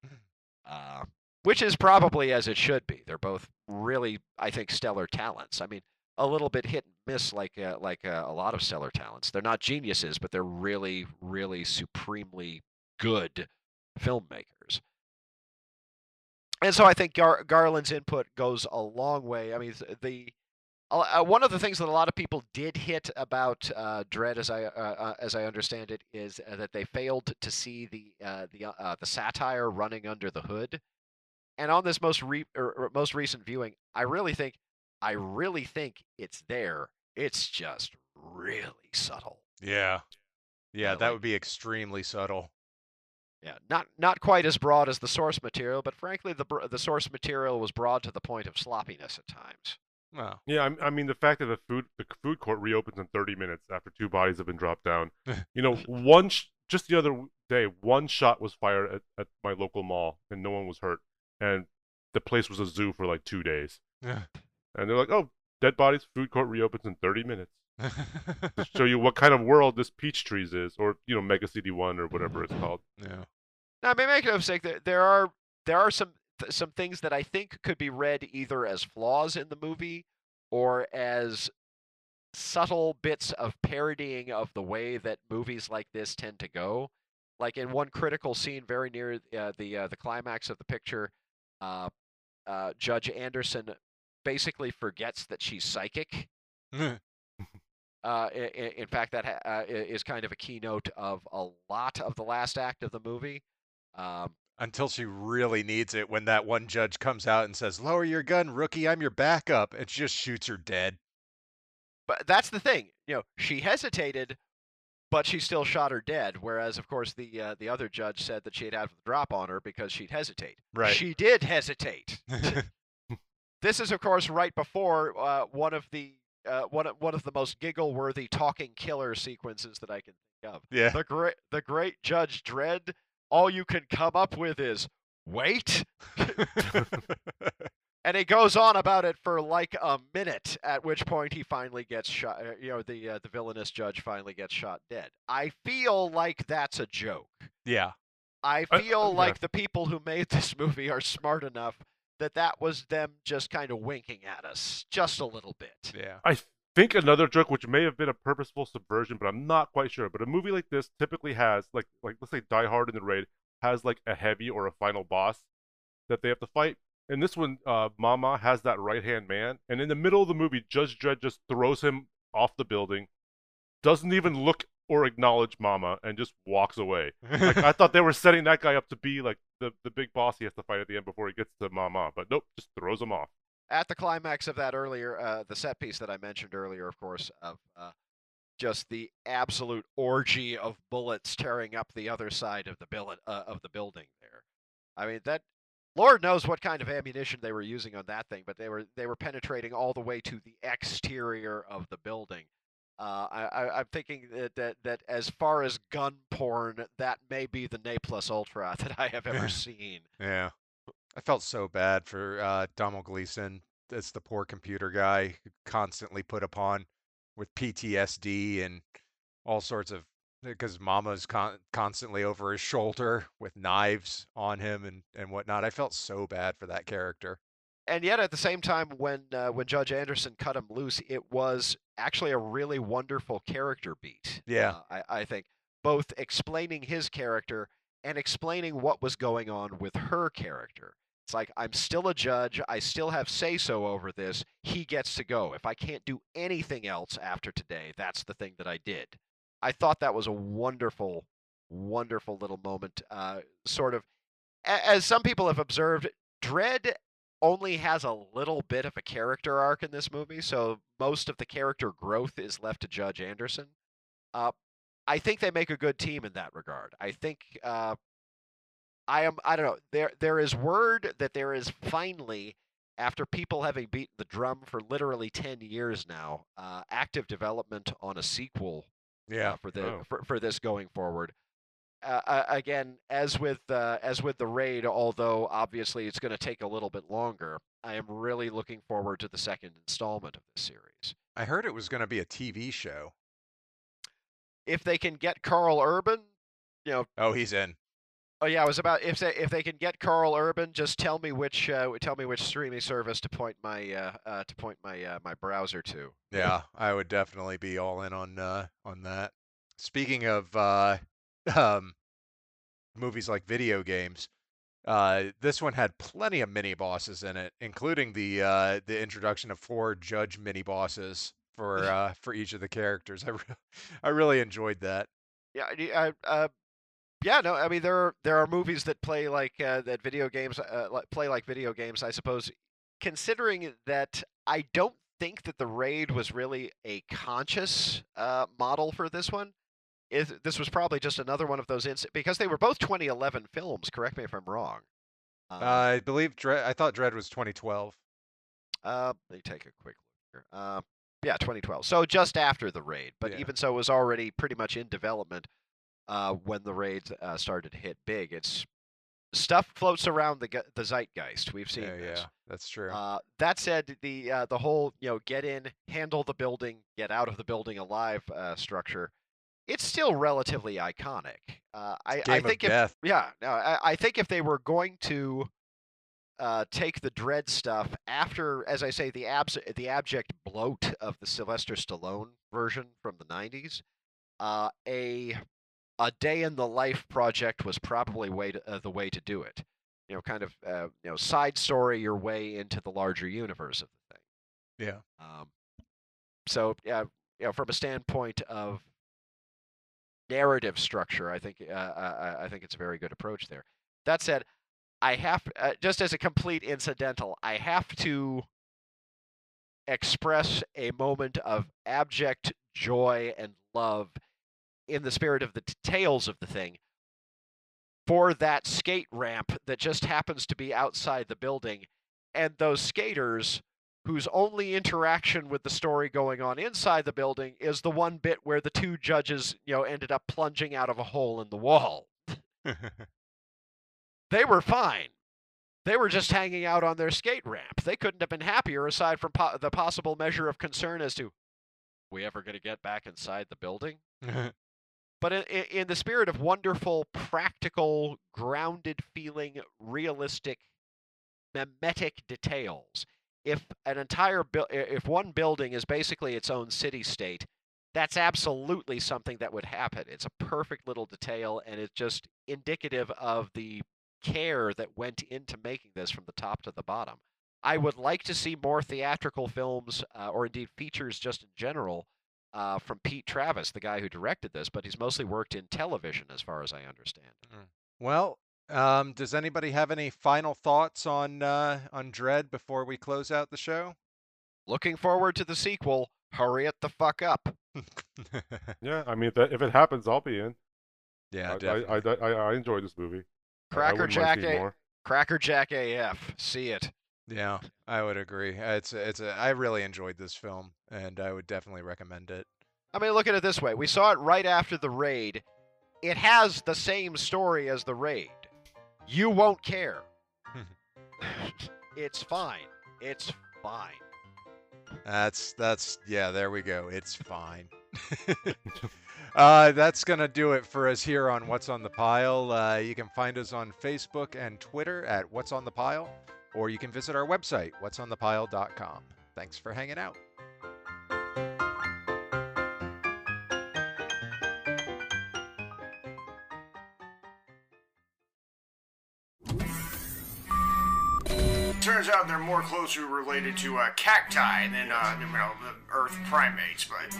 uh, which is probably as it should be. They're both really, I think, stellar talents. I mean, a little bit hit and miss, like uh, like uh, a lot of stellar talents. They're not geniuses, but they're really, really supremely good filmmakers and so I think Gar- Garland's input goes a long way. I mean, the uh, one of the things that a lot of people did hit about uh, Dredd, as I uh, uh as I understand it, is uh, that they failed to see the uh, the the satire running under the hood. And on this most re- or, most recent viewing, I really think I really think it's there. It's just really subtle. Yeah, yeah, that would be extremely subtle. Yeah, not not quite as broad as the source material, but frankly, the the source material was broad to the point of sloppiness at times. Well, yeah, I, I mean the fact that the food the food court reopens in 30 minutes after two bodies have been dropped down. you know, one sh- just the other day, one shot was fired at, at my local mall and no one was hurt, and the place was a zoo for like two days. Yeah. And they're like, "Oh, dead bodies, food court reopens in 30 minutes." To show you what kind of world this Peach Trees is, or you know, Mega City One, or whatever it's called. Yeah. Now, I mean, make no mistake. There, there are there are some some things that I think could be read either as flaws in the movie or as subtle bits of parodying of the way that movies like this tend to go. Like in one critical scene, very near uh, the uh, the climax of the picture, uh, uh Judge Anderson basically forgets that she's psychic. Uh, in, in, fact, that uh, is kind of a keynote of a lot of the last act of the movie. Um, Until she really needs it, when that one judge comes out and says, "Lower your gun, rookie. I'm your backup," and she just shoots her dead. But that's the thing, you know, she hesitated, but she still shot her dead. Whereas, of course, the uh, the other judge said that she had had the drop on her because she'd hesitate. Right. She did hesitate. this is, of course, right before uh, one of the uh, one of, one of the most giggle-worthy talking killer sequences that I can think of. Yeah. The great the great Judge Dredd. All you can come up with is wait. and he goes on about it for like a minute. At which point he finally gets shot. Uh, you know, the uh, the villainous judge finally gets shot dead. I feel like that's a joke. yeah. I Uh, feel uh, like yeah. the people who made this movie are smart enough that that was them just kind of winking at us just a little bit. Yeah. I think another joke, which may have been a purposeful subversion, but I'm not quite sure. But a movie like this typically has, like, like let's say Die Hard in the Raid has like a heavy or a final boss that they have to fight. And this one, uh, Mama has that right hand man, and in the middle of the movie, Judge Dredd just throws him off the building, doesn't even look or acknowledge Mama, and just walks away. Like I thought they were setting that guy up to be like the the big boss he has to fight at the end before he gets to Mama, but nope, just throws him off. At the climax of that earlier, uh, the set piece that I mentioned earlier, of course, of uh, just the absolute orgy of bullets tearing up the other side of the billet, uh, of the building. There, I mean that. Lord knows what kind of ammunition they were using on that thing, but they were they were penetrating all the way to the exterior of the building. Uh, I, I'm thinking that, that that as far as gun porn, that may be the Ne plus ultra that I have ever seen. Yeah. I felt so bad for uh, Domhnall Gleeson. That's the poor computer guy constantly put upon with PTSD and all sorts of because Mama's con- constantly over his shoulder with knives on him and and whatnot. I felt so bad for that character. and yet at the same time when uh, when Judge Anderson cut him loose, it was actually a really wonderful character beat. Yeah. Uh, I, I think both explaining his character and explaining what was going on with her character. It's like I'm still a judge. I still have say so over this. He gets to go. If I can't do anything else after today, that's the thing that I did. I thought that was a wonderful, wonderful little moment. Uh, sort of, as some people have observed, Dredd only has a little bit of a character arc in this movie, so most of the character growth is left to Judge Anderson. Uh, I think they make a good team in that regard. I think uh, I am. I don't know. There, there is word that there is finally, after people having beaten the drum for literally ten years now, uh, active development on a sequel Yeah. uh, for the Oh. for, for this going forward. Uh, again, as with uh, as with the raid, although obviously it's going to take a little bit longer, I am really looking forward to the second installment of this series. I heard it was going to be a TV show. If they can get Karl Urban, you know. Oh, he's in. Oh yeah, I was about if they if they can get Karl Urban, just tell me which uh, tell me which streaming service to point my uh, uh, to point my uh, my browser to. Yeah, I would definitely be all in on uh, on that. Speaking of uh, um, movies like video games, uh, this one had plenty of mini bosses in it, including the uh, the introduction of four judge mini bosses for uh, for each of the characters. I re- I really enjoyed that. Yeah, I, uh, yeah, no, I mean there are there are movies that play like uh, that video games uh, play like video games. I suppose, considering that I don't think that the raid was really a conscious uh, model for this one. Is this was probably just another one of those inst- because they were both 2011 films. Correct me if I'm wrong. Uh, I believe Dredd. I thought Dredd was 2012. Uh, let me take a quick look here. Uh, yeah, 2012. So just after the raid, but Yeah. even so, it was already pretty much in development uh, when the raid uh, started to hit big. It's stuff floats around the the zeitgeist. We've seen Yeah, this. yeah, that's true. Uh, that said, the uh, the whole you know get in, handle the building, get out of the building alive uh, structure, it's still relatively iconic. Uh, I, Game I of think if death. yeah, no, I, I think if they were going to uh, take the Dredd stuff after, as I say, the abs- the abject bloat of the Sylvester Stallone version from the '90s, uh, a a day in the life project was probably way to, uh, the way to do it. You know, kind of uh, you know side story your way into the larger universe of the thing. Yeah. Um, so yeah, you know, from a standpoint of narrative structure, I think uh, I, I think it's a very good approach there. That said, I have uh, just as a complete incidental, I have to express a moment of abject joy and love in the spirit of the details of the thing for that skate ramp that just happens to be outside the building and those skaters whose only interaction with the story going on inside the building is the one bit where the two judges, you know, ended up plunging out of a hole in the wall. They were fine. They were just hanging out on their skate ramp. They couldn't have been happier aside from po- the possible measure of concern as to we ever going to get back inside the building? But in, in, in the spirit of wonderful, practical, grounded feeling, realistic, mimetic details, if an entire bu- if one building is basically its own city state, that's absolutely something that would happen. It's a perfect little detail, and it's just indicative of the care that went into making this from the top to the bottom. I would like to see more theatrical films, uh, or indeed features just in general, uh, from Pete Travis, the guy who directed this, but he's mostly worked in television, as far as I understand. well, um, does anybody have any final thoughts on uh, on Dredd before we close out the show? Looking forward to the sequel. Hurry it the fuck up. Yeah, I mean, if, that, if it happens, I'll be in. yeah, I, definitely. I, I, I, I enjoyed this movie. I- I Cracker Jack, A- more. Cracker Jack AF. See it. Yeah, I would agree. It's a- it's a, I really enjoyed this film, and I would definitely recommend it. I mean, look at it this way. We saw it right after the raid. It has the same story as the raid. You won't care. it's fine. It's fine. That's that's yeah. There we go. It's fine. uh, that's gonna do it for us here on What's on the Pile. Uh, you can find us on Facebook and Twitter at What's on the Pile, or you can visit our website what'sonthepile.com. Thanks for hanging out. Out they're more closely related to uh, cacti than, uh, you know, the Earth primates, but.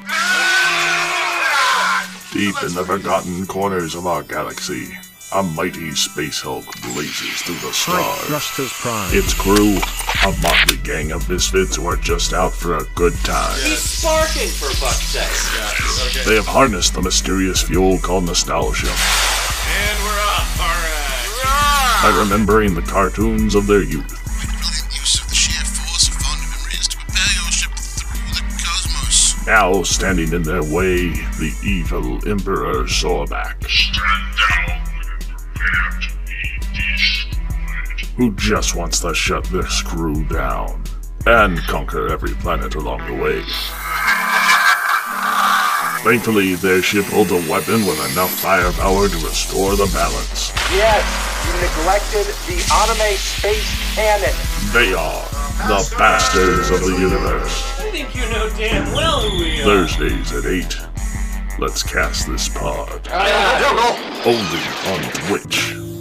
Deep in the forgotten corners of our galaxy, a mighty space hulk blazes through the stars. Thrusters Prime. Its crew, a motley gang of misfits who are just out for a good time. He's sparking for fuck's sake. They have harnessed the mysterious fuel called nostalgia And we're off, alright. by remembering the cartoons of their youth. Now standing in their way, the evil Emperor Zorback. Stand down and prepare to be destroyed. Who just wants to shut this crew down and conquer every planet along the way. Thankfully, their ship holds a weapon with enough firepower to restore the balance. Yes, you neglected the Anime Space Cannon. They are the bastards of the universe. I think you know damn well who we are. Thursdays at 8. Let's cast this pod. Only on Twitch.